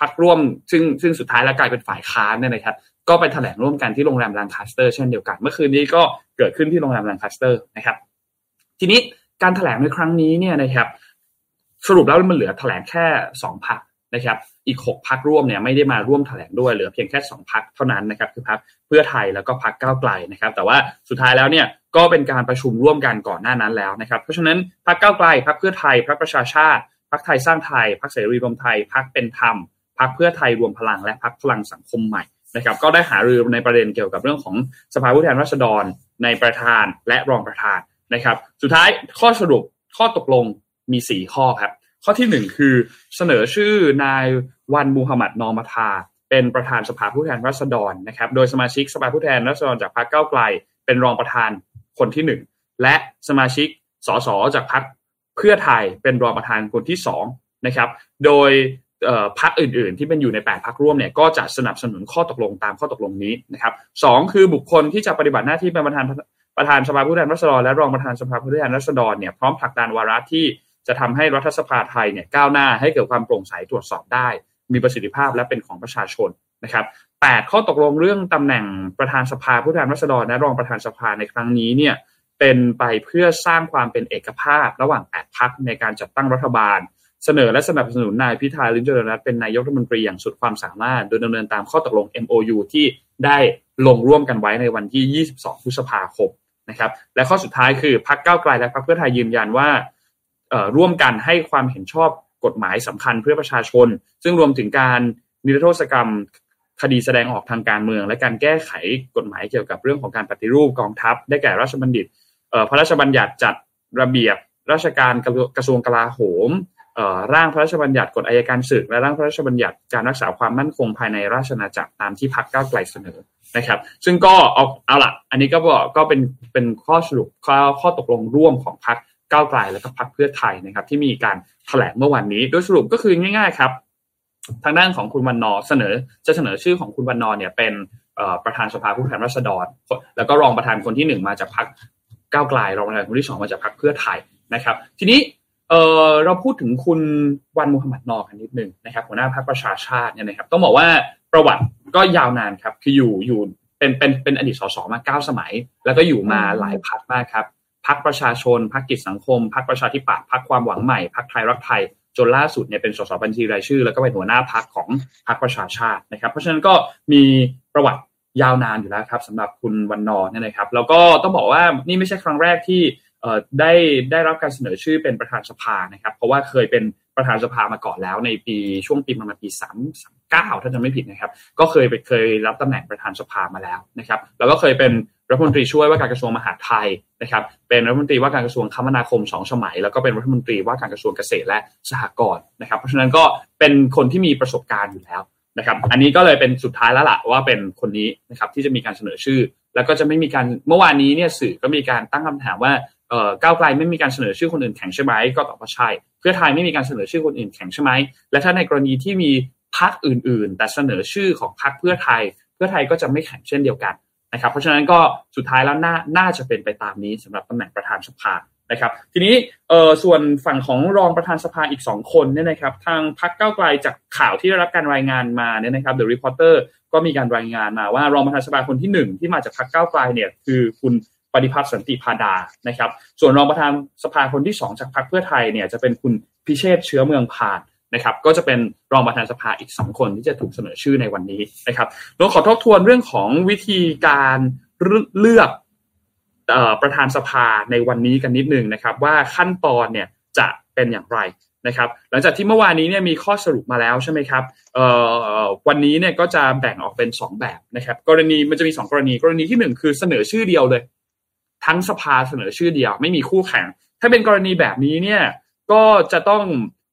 พรรคร่วม ซึ่งซึ่งสุดท้ายแล้วกลายเป็นฝ่ายค้านเนี่ยนะครับ ก็ไปแถลงร่วมกันที่โรงแรมแลงคาสเตอร์เช่นเดียวกัน เมื่อคืนนี้ก็เกิดขึ้นที่โรงแรมแลงคาสเตอร์นะครับ ทีนี้การแถลงในครั้งนี้เนี่ยนะครับ สรุปแล้วมันเหลือแถลงแค่สองพักนะครับ อีกหกพักร่วมเนี่ยไม่ได้มาร่วมแถลงด้วยเหลือเพียงแค่สองพักเท่านั้นนะครับคือพักเพื่อไทยแล้วก็พักก้าวไกลนะครับ แต่ว่าสุดท้ายแล้วเนี่ยก็เป็นการประชุมร่วมกันก่อนหน้านั้นแล้วนะครับ เพราะฉะนั้นพักก้าวไกลพักเพื่อไทยพักประชาชาติพักไทยสร้างไทยพักเสรีรวมไทยพักเป็นธรรมพักเพื่อไทยรวมพลังและพักพลังสังคมใหม่นะครับ ก็ได้หารือในประเด็นเกี่ยวกับเรื่องของสภาผู้แทนราษฎรในประธานและรองประธานนะครับ สุดท้ายข้อสรุปข้อตกลง มีสี่ข้อครับ ข้อที่หนึ่งคือเสนอชื่อนายวันมูฮัมหมัดนอมาทา เป็นประธานสภาผู้แทนราษฎรนะครับ โดยสมาชิกสภาผู้แทนราษฎรจากพรรคก้าไกล เป็นรองประธานคนที่หนึ่งและสมาชิกสสจากพรรคเพื่อไทยเป็นรองประธานคนที่สองนะครับ โดยพรรคอื่นๆ ที่เป็นอยู่ในแปดพรรคร่วมเนี่ยก็จะสนับสนุนข้อตกลงตามข้อตกลงนี้นะครับสองคือบุคคลที่จะปฏิบัติหน้าที่เป็นประธานประธานสภาผู้แทนราษฎรและรองประธานสภาผู้แทนราษฎรเนี่ยพร้อมผลักดันวาระที่ จะทำให้รัฐสภาไทยเนี่ยก้าวหน้าให้เกิดความโปร่งใสตรวจสอบได้ มีประสิทธิภาพและเป็นของประชาชนนะครับแปดข้อตกลงเรื่องตำแหน่งประธานสภาผู้แทนราษฎรและรองประธานสภาในครั้งนี้เนี่ยเป็นไปเพื่อสร้างความเป็นเอกภาพ ระหว่างแปดพักในการจัดตั้งรัฐบาล เสนอและสนับสนุนนายพิธาลิมเจริญรัตน์เป็นนายกรัฐมนตรีอย่างสุดความสามารถ โดยดำเนินตามข้อตกลง MOU ที่ได้ลงร่วมกันไว้ในวันที่ 22 พฤษภาคมนะครับ และข้อสุดท้ายคือพรรคก้าวไกลและพรรคเพื่อไทยยืนยันว่า ร่วมกันให้ความเห็นชอบกฎหมายสำคัญเพื่อประชาชน ซึ่งรวมถึงการนิรโทษกรรมคดีแสดงออกทางการเมือง และการแก้ไขกฎหมายเกี่ยวกับเรื่องของการปฏิรูปกองทัพ ได้แก่ราชบัณฑิตพระราชบัญญัติจัดระเบียบราชการกระทรวงกลาโหมร่างพระราชบัญญัติกฎอัยการศึก และร่างพระราชบัญญัติการรักษาความมั่นคงภายในราชอาณาจักรตามที่พรรคก้าวไกลเสนอนะครับ ซึ่งก็เอาเอาละอันนี้ก็บอกก็เป็นเป็นข้อสรุปข้อข้อตกลงร่วมของพรรค ก้าวไกลและก็พรรคเพื่อไทยนะครับ ที่มีการแถลงเมื่อวันนี้ โดยสรุปก็คือง่ายๆครับ ทางด้านของคุณวันนอเสนอจะเสนอชื่อของคุณวันนอเนี่ยเป็นประธานสภาผู้แทนราษฎร แล้วก็รองประธานคนที่หนึ่งมาจากพรรคก้าวไกลรองประธานคนที่สองมาจากพรรคเพื่อไทยนะครับ ทีนี้เออเราพูดถึงคุณวันมุฮัมมัดนอกันนิดหนึ่งนะครับหัวหน้าพรรคประชาชาติเนี่ยนะครับ ต้องบอกว่าประวัติก็ยาวนานครับ คืออยู่อยู่เป็นเป็นเป็นอดีตสสมาเก้าสมัย แล้วก็อยู่มาหลายพรรคมากครับ พรรคประชาชนพรรคกิจสังคมพรรคประชาธิปัตย์พรรความหวังใหม่พรรคไทยรักไทยจนล่าสุดเนี่ยเป็นสสบัญชีรายชื่อ แล้วก็เป็นหัวหน้าพรรคของพรรคประชาชาตินะครับ เพราะฉะนั้นก็มีประวัติยาวนานอยู่แล้วครับสำหรับคุณวันนอเนี่ยนะครับ แล้วก็ต้องบอกว่านี่ไม่ใช่ครั้งแรกที่ได้ได้รับการเสนอชื่อเป็นประธานสภานะครับ เพราะว่าเคยเป็นประธานสภามาก่อนแล้วในปีช่วงปีประมาณปีสามสาม เก้าถ้าจำไม่ผิดนะครับ ก็เคยไปเคยรับตำแหน่งประธานสภามาแล้วนะครับแล้วก็เคยเป็นรัฐมนตรีช่วยว่าการกระทรวงมหาดไทยนะครับ เป็นรัฐมนตรีว่าการกระทรวงคมนาคมสองสมัย แล้วก็เป็นรัฐมนตรีว่าการกระทรวงเกษตรและสหกรณ์นะครับ เพราะฉะนั้นก็เป็นคนที่มีประสบการณ์อยู่แล้วนะครับ อันนี้ก็เลยเป็นสุดท้ายแล้วล่ะว่าเป็นคนนี้นะครับที่จะมีการเสนอชื่อ แล้วก็จะไม่มีการเมื่อวานนี้เนี่ยสื่อก็มีการตั้งคำถามว่าเอ่อก้าวไกลไม่มีการเสนอชื่อคนอื่นแข่งใช่ไหมก็ตอบว่าใช่ เพื่อไทยไม่มีการเสนอชื่อคนอื่นแข่งใช่ไหมและถ้าในกรณีที่มี พรรคอื่น ๆ แต่เสนอชื่อของพรรคเพื่อไทย เพื่อไทยก็จะไม่แข่งเช่นเดียวกันนะครับ เพราะฉะนั้นก็สุดท้ายแล้วน่าน่าจะเป็นไปตามนี้สำหรับตำแหน่งประธานสภานะครับ ทีนี้เออส่วนฝั่งของรองประธานสภาอีก 2 คนเนี่ยนะครับ ทางพรรคก้าวไกลจากข่าวที่ได้รับการรายงานมาเนี่ยนะครับ The Reporter ก็มีการรายงานมาว่ารองประธานสภาคนที่ 1 ที่มาจากพรรคก้าวไกลเนี่ยคือคุณปฏิพัฒน์สันติพาดานะครับ ส่วนรองประธานสภาคนที่ 2 จากพรรคเพื่อไทยเนี่ยจะเป็นคุณพิเชษเชื้อเมืองพาน นะครับก็จะเป็นรองประธานสภาอีก 2 คนที่จะถูกเสนอชื่อในวันนี้นะครับเราขอทบทวนเรื่องของวิธีการเลือกประธานสภาในวันนี้กันนิดนึงนะครับ ว่าขั้นตอนเนี่ยจะเป็นอย่างไรนะครับหลังจากที่เมื่อวานนี้เนี่ยมีข้อสรุปมาแล้วใช่ไหมครับวันนี้เนี่ยก็จะแบ่งออกเป็น 2 แบบนะครับ กรณีมันจะมี 2 กรณี กรณีที่ 1 คือเสนอชื่อเดียวเลย ทั้งสภาเสนอชื่อเดียว ไม่มีคู่แข่ง ถ้าเป็นกรณีแบบนี้เนี่ยก็จะต้อง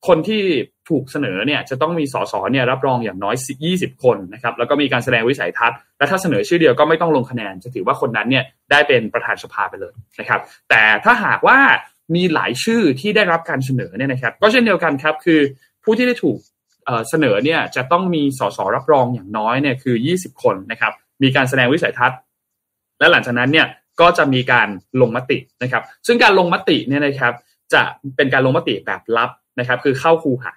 คนที่ ถูกเสนอเนี่ยจะต้องมีสสเนี่ยรับรองอย่างน้อย 20 คนนะครับแล้วก็มีการแสดงวิสัยทัศน์และถ้าเสนอชื่อเดียวก็ไม่ต้องลงคะแนน จะถือว่าคนนั้นเนี่ยได้เป็นประธานสภาไปเลยนะครับ แต่ถ้าหากว่ามีหลายชื่อที่ได้รับการเสนอเนี่ยนะครับ ก็เช่นเดียวกันครับคือผู้ที่ได้ถูกเสนอเนี่ยจะต้องมีสสรับรองอย่างน้อยเนี่ยคือ 20 คนนะครับ มีการแสดงวิสัยทัศน์ และหลังจากนั้นเนี่ยก็จะมีการลงมตินะครับ ซึ่งการลงมติเนี่ยนะครับจะเป็นการลงมติแบบลับ นะครับคือเข้าคูหา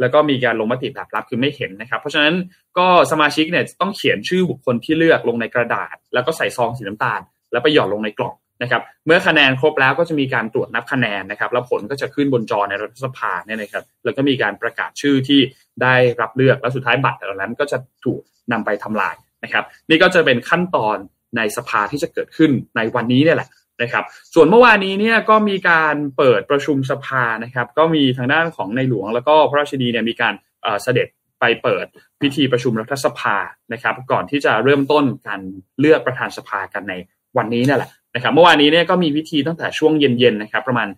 แล้วก็มีการลงมติแบบลับคือไม่เห็นนะครับ เพราะฉะนั้นก็สมาชิกเนี่ยต้องเขียนชื่อบุคคลที่เลือกลงในกระดาษ แล้วก็ใส่ซองสีน้ำตาล แล้วไปหยอดลงในกล่องนะครับเมื่อคะแนนครบแล้วก็จะมีการตรวจนับคะแนนนะครับแล้วผลก็จะขึ้นบนจอในรัฐสภาเนี่ยนะครับแล้วก็มีการประกาศชื่อที่ได้รับเลือกแล้วสุดท้ายบัตรเหล่านั้นก็จะถูกนำไปทำลายนะครับ นี่ก็จะเป็นขั้นตอนในสภาที่จะเกิดขึ้นในวันนี้เนี่ยแหละ นะครับ ส่วนเมื่อวานนี้เนี่ยก็มีการเปิดประชุมสภานะครับ ก็มีทางด้านของในหลวงแล้วก็พระราชดีเนี่ยมีการเสด็จไปเปิดพิธีประชุมรัฐสภานะครับ ก่อนที่จะเริ่มต้นการเลือกประธานสภากันในวันนี้นี่แหละนะครับเมื่อวานนี้เนี่ยก็มีพิธีตั้งแต่ช่วงเย็นๆนะครับประมาณ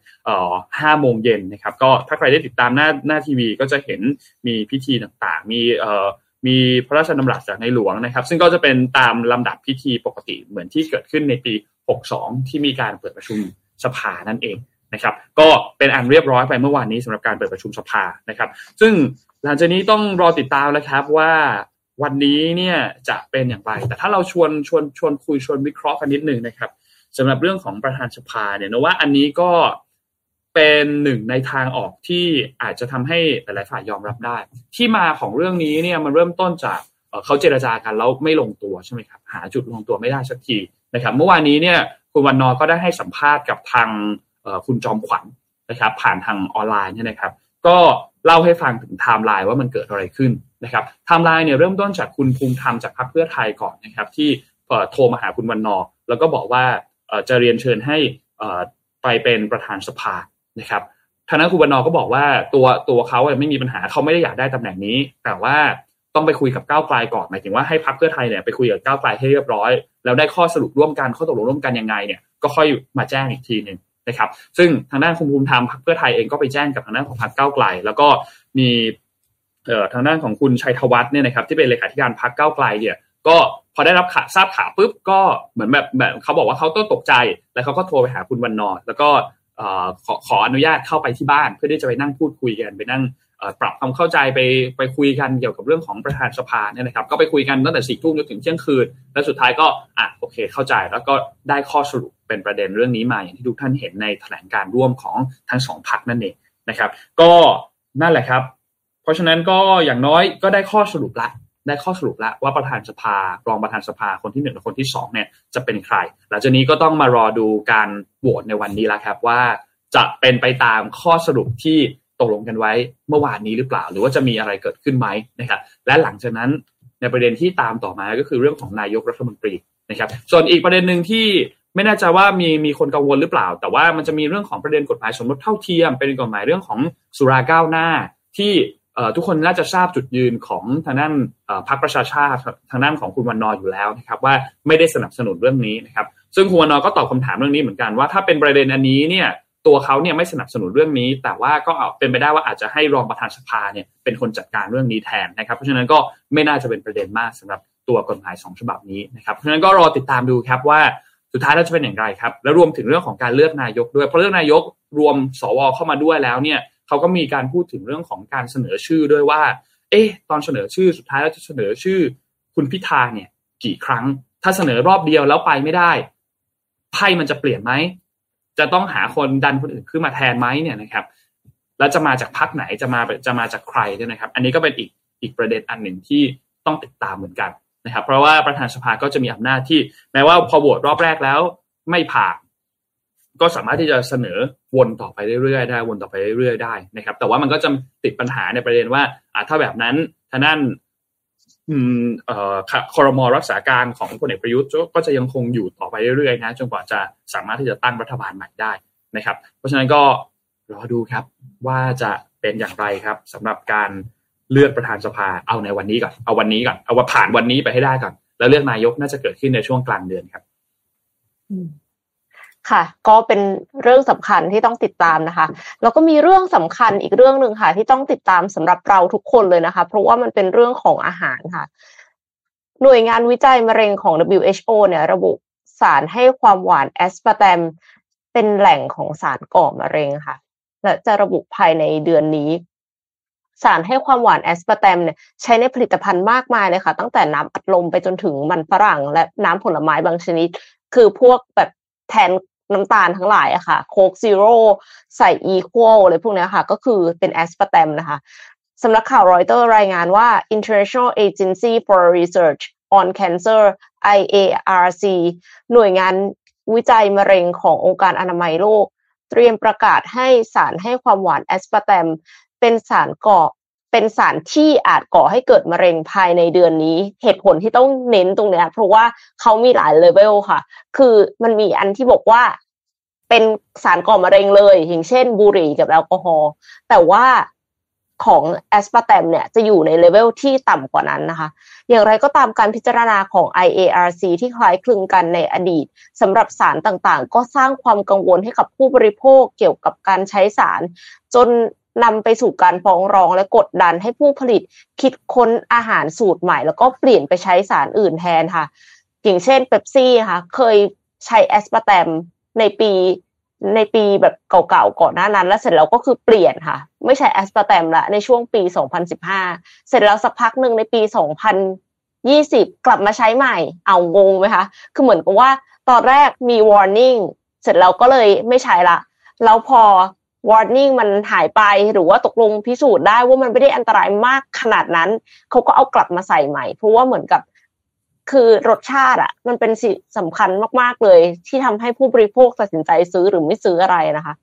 ห้าโมงเย็นนะครับก็ถ้าใครได้ติดตามหน้าหน้าทีวีก็จะเห็นมีพิธีต่างๆ มีมีพระราชดำรัสจากในหลวงนะครับ ซึ่งก็จะเป็นตามลำดับพิธีปกติเหมือนที่เกิดขึ้นในปี 62 ที่มีการเปิดประชุมสภานั่นเองนะครับ ก็เป็นอันเรียบร้อยไปเมื่อวานนี้สำหรับการเปิดประชุมสภานะครับ ซึ่งหลังจากนี้ต้องรอติดตามแล้วครับว่าวันนี้เนี่ยจะเป็นอย่างไร แต่ถ้าเราชวนชวนชวนคุยชวนวิเคราะห์กันนิดนึงนะครับสำหรับเรื่องของประธานสภาเนี่ยนะว่าอันนี้ก็เป็นหนึ่งในทางออกที่อาจจะทำให้หลายฝ่ายยอมรับได้ ที่มาของเรื่องนี้เนี่ยมันเริ่มต้นจากเขาเจรจากันแล้วไม่ลงตัวใช่ไหมครับหาจุดลงตัวไม่ได้สักที นะครับ เมื่อวานนี้เนี่ยคุณวันนอก็ได้ให้สัมภาษณ์กับทางคุณจอมขวัญนะครับ ผ่านทางออนไลน์เนี่ยนะครับ ก็เล่าให้ฟังถึงไทม์ไลน์ว่ามันเกิดอะไรขึ้นนะครับไทม์ไลน์เนี่ยเริ่มต้นจากคุณภูมิธรรมจากพรรคเพื่อไทยก่อนนะครับ ที่โทรมาหาคุณวันนอแล้วก็บอกว่าจะเรียนเชิญให้ไปเป็นประธานสภานะครับทางนั้นคุณวันอก็บอกว่าตัวตัวเขาไม่มีปัญหาเขาไม่ได้อยากได้ตำแหน่งนี้ แต่ว่า ต้องไปคุยกับก้าวไกลก่อนหมายถึงว่าให้พรรคเพื่อไทยเนี่ยไปคุยกับก้าวไกลให้เรียบร้อย แล้วได้ข้อสรุปร่วมกันข้อตกลงร่วมกันยังไงเนี่ยก็ค่อยมาแจ้งอีกทีหนึ่งนะครับ ซึ่งทางด้านคุณภูมิธรรมพรรคเพื่อไทยเองก็ไปแจ้งกับทางด้านของพรรคก้าวไกล แล้วก็มีเอ่อทางด้านของคุณชัยธวัฒน์เนี่ยนะครับที่เป็นเลขาธิการพรรคก้าวไกลเนี่ยก็พอได้รับข่าวทราบข่าวปุ๊บก็เหมือนแบบแบบเขาบอกว่าเขาต้องตกใจ แล้วเขาก็โทรไปหาคุณวันนอแล้วก็ขอขออนุญาตเข้าไปที่บ้านเพื่อที่จะไปนั่งพูดคุยกันไปนั่ง ปรับความเข้าใจไปไปคุยกันเกี่ยวกับเรื่องของประธานสภาเนี่ยนะครับ ก็ไปคุยกันตั้งแต่สี่ทุ่มจนถึงเที่ยงคืน แล้วสุดท้ายก็อะโอเค เข้าใจแล้วก็ได้ข้อสรุปเป็นประเด็นเรื่องนี้มาอย่างที่ทุกท่านเห็นในแถลงการร่วมของทั้งสองพักนั่นเองนะครับ ก็นั่นแหละครับ เพราะฉะนั้นก็อย่างน้อยก็ได้ข้อสรุปละได้ข้อสรุปแล้วว่าประธานสภารองประธานสภาคนที่หนึ่งและคนที่สองเนี่ยจะเป็นใคร หลังจากนี้ก็ต้องมารอดูการโหวตในวันนี้ล้วครับว่าจะเป็นไปตามข้อสรุปที่ ตกลงกันไว้เมื่อวานนี้หรือเปล่า หรือว่าจะมีอะไรเกิดขึ้นไหมนะครับและหลังจากนั้นในประเด็นที่ตามต่อมาก็คือเรื่องของนายกรัฐมนตรีนะครับ ส่วนอีกประเด็นหนึ่งที่ไม่แน่ใจว่ามีมีคนกังวลหรือเปล่า แต่ว่ามันจะมีเรื่องของประเด็นกฎหมายสมรสเท่าเทียม เป็นกฎหมายเรื่องของสุราก้าวหน้าที่ทุกคนน่าจะทราบจุดยืนของทางด้านพรรคประชาชาติทางด้านของคุณวันนออยู่แล้วนะครับว่าไม่ได้สนับสนุนเรื่องนี้นะครับ ซึ่งคุณวันนอก็ตอบคำถามเรื่องนี้เหมือนกันว่าถ้าเป็นประเด็นอันนี้เนี่ย ตัวเขาเนี่ยไม่สนับสนุนเรื่องนี้ แต่ว่าก็เป็นไปได้ว่าอาจจะให้รองประธานสภาเนี่ยเป็นคนจัดการเรื่องนี้แทนนะครับ เพราะฉะนั้นก็ไม่น่าจะเป็นประเด็นมากสำหรับตัวกฎหมาย 2 ฉบับนี้นะครับเพราะฉะนั้นก็รอติดตามดูครับว่าสุดท้ายแล้วจะเป็นอย่างไรครับ และรวมถึงเรื่องของการเลือกนายกด้วยเพราะเลือกนายกรวมสวเข้ามาด้วยแล้วเนี่ยเขาก็มีการพูดถึงเรื่องของการเสนอชื่อด้วยว่า เอ๊ะตอนเสนอชื่อสุดท้ายแล้วจะเสนอชื่อ คุณพิธาเนี่ยกี่ครั้ง ถ้าเสนอรอบเดียวแล้วไปไม่ได้ไพ่มันจะเปลี่ยนไหม จะต้องหาคนดันคนอื่นขึ้นมาแทนไหมเนี่ยนะครับแล้วจะมาจากพักไหนจะมาจะมาจากใครเนี่ยนะครับ อันนี้ก็เป็นอีกอีกประเด็นอันหนึ่งที่ต้องติดตามเหมือนกันนะครับ เพราะว่าประธานสภาก็จะมีอำนาจที่แม้ว่าพอโหวตรอบแรกแล้วไม่ผ่านก็สามารถที่จะเสนอวนต่อไปเรื่อยๆได้วนต่อไปเรื่อยๆได้นะครับ แต่ว่ามันก็จะติดปัญหาในประเด็นว่าถ้าแบบนั้นท่านั่น คอรมอรักษาการของพลเอกประยุทธ์ก็จะยังคงอยู่ต่อไปเรื่อยๆนะจนกว่าจะสามารถที่จะตั้งรัฐบาลใหม่ได้นะครับ เพราะฉะนั้นก็รอดูครับว่าจะเป็นอย่างไรครับสำหรับการเลือกประธานสภาเอาในวันนี้ก่อนเอาวันนี้ก่อนเอาว่าผ่านวันนี้ไปให้ได้ก่อนแล้วเลือกนายกน่าจะเกิดขึ้นในช่วงกลางเดือนครับ ค่ะ ก็เป็นเรื่องสำคัญที่ต้องติดตามนะคะ แล้วก็มีเรื่องสำคัญอีกเรื่องหนึ่งค่ะ ที่ต้องติดตามสำหรับเราทุกคนเลยนะคะ เพราะว่ามันเป็นเรื่องของอาหารค่ะ หน่วยงานวิจัยมะเร็งของ WHO เนี่ยระบุสารให้ความหวานแอสปาร์ตมเป็นแหล่งของสารก่อมะเร็งค่ะ และจะระบุภายในเดือนนี้ สารให้ความหวานแอสปาร์ตมเนี่ยใช้ในผลิตภัณฑ์มากมายเลยค่ะ ตั้งแต่น้ำอัดลมไปจนถึงมันฝรั่ง และน้ำผลไม้บางชนิด คือพวกแบบแทน น้ำตาลทั้งหลายอะค่ะ Coke Zero ใส่ Equal อะไรพวกนี้ค่ะ ก็คือเป็นแอสปาร์แตมนะคะสำนักข่าวรอยเตอร์รายงานว่า International Agency for Research on Cancer IARC หน่วยงานวิจัยมะเร็งขององค์การอนามัยโลก เตรียมประกาศให้สารให้ความหวานแอสปาร์แตมเป็นสารก่อ เป็นสารที่อาจก่อให้เกิดมะเร็งภายในเดือนนี้ เหตุผลที่ต้องเน้นตรงนี้เพราะว่าเขามีหลายเลเวลค่ะ คือมันมีอันที่บอกว่าเป็นสารก่อมะเร็งเลย อย่างเช่น บุหรี่กับแอลกอฮอล์แต่ว่าของแอสปาร์แตมเนี่ยจะอยู่ใน level ที่ต่ำกว่านั้นนะคะ อย่างไรก็ตามการพิจารณาของ IARC ที่คล้ายคลึงกันในอดีตสำหรับสารต่างๆ ก็สร้างความกังวลให้กับผู้บริโภคเกี่ยวกับการใช้สาร จน นำไปสู่การฟ้องร้องและกดดันให้ผู้ผลิตคิดค้นอาหารสูตรใหม่ แล้วก็เปลี่ยนไปใช้สารอื่นแทนค่ะ อย่างเช่นเป๊ปซี่ค่ะ เคยใช้แอสปาร์แตมในปีในปีแบบเก่าๆก่อนหน้านั้น แล้วเสร็จแล้วก็คือเปลี่ยนค่ะ ไม่ใช้แอสปาร์แตมละในช่วงปี 2015 เสร็จแล้วสักพักหนึ่งในปี 2020 กลับมาใช้ใหม่ เอ้างงไหมคะคือเหมือนกับว่าตอนแรกมี warning เสร็จแล้วก็เลยไม่ใช้ละแล้วพอ warning มันหายไปหรือว่าตกลงพิสูจน์ได้ว่ามันไม่ได้อันตรายมากขนาดนั้น เขาก็เอากลับมาใส่ใหม่ เพราะว่าเหมือนกับคือรสชาติอะมันเป็นสิ่งสำคัญมาก ๆ เลย ที่ทำให้ผู้บริโภคตัดสินใจซื้อหรือไม่ซื้ออะไรนะคะ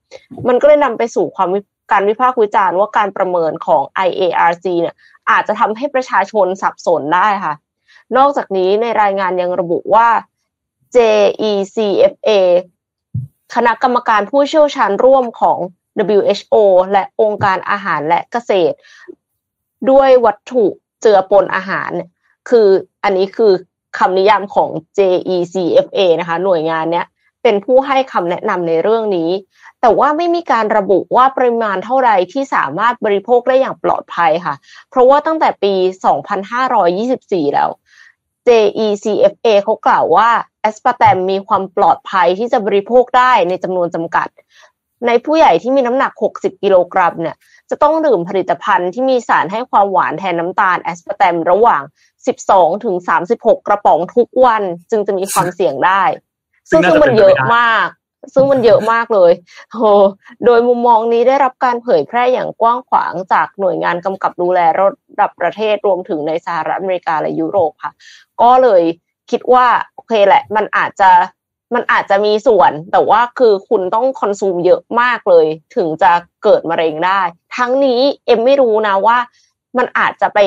มันก็เลยนำไปสู่ความการวิพากษ์วิจารณ์ว่าการประเมินของ IARC เนี่ย อาจจะทำให้ประชาชนสับสนได้ค่ะ นอกจากนี้ในรายงานยังระบุว่า JECFA คณะกรรมการผู้เชี่ยวชาญร่วมของ WHO และองค์การอาหารและเกษตร ด้วยวัตถุเจือปนอาหาร คืออันนี้คือคำนิยามของ JECFA นะคะ หน่วยงานเนี้ยเป็นผู้ให้คำแนะนำในเรื่องนี้ แต่ว่าไม่มีการระบุว่าปริมาณเท่าไรที่สามารถบริโภคได้อย่างปลอดภัยค่ะ เพราะว่าตั้งแต่ปี 2524 แล้ว JECFA เขากล่าวว่าแอสปาร์แตมมีความปลอดภัยที่จะบริโภคได้ในจำนวนจำกัด ในผู้ใหญ่ที่มีน้ำหนัก 60 กิโลกรัมเนี่ย จะต้องดื่มผลิตภัณฑ์ที่มีสารให้ความหวานแทนน้ำตาลแอสปาร์แตมระหว่าง 12 ถึง 36 กระป๋องทุกวัน จึงจะมีความเสี่ยงได้ ซึ่งซึ่งมันเยอะมาก ซึ่งมันเยอะมากเลยโอ้โดยมุมมองนี้ได้รับการเผยแพร่อย่างกว้างขวางจากหน่วยงานกำกับดูแลระดับประเทศรวมถึงในสหรัฐอเมริกาและยุโรปค่ะ ก็เลยคิดว่าโอเคแหละ มันอาจจะ มันอาจจะมีส่วน แต่ว่าคือคุณต้อง consume เยอะมากเลย ถึงจะเกิดมะเร็งได้ ทั้งนี้เอ็มไม่รู้นะว่า มันอาจจะไป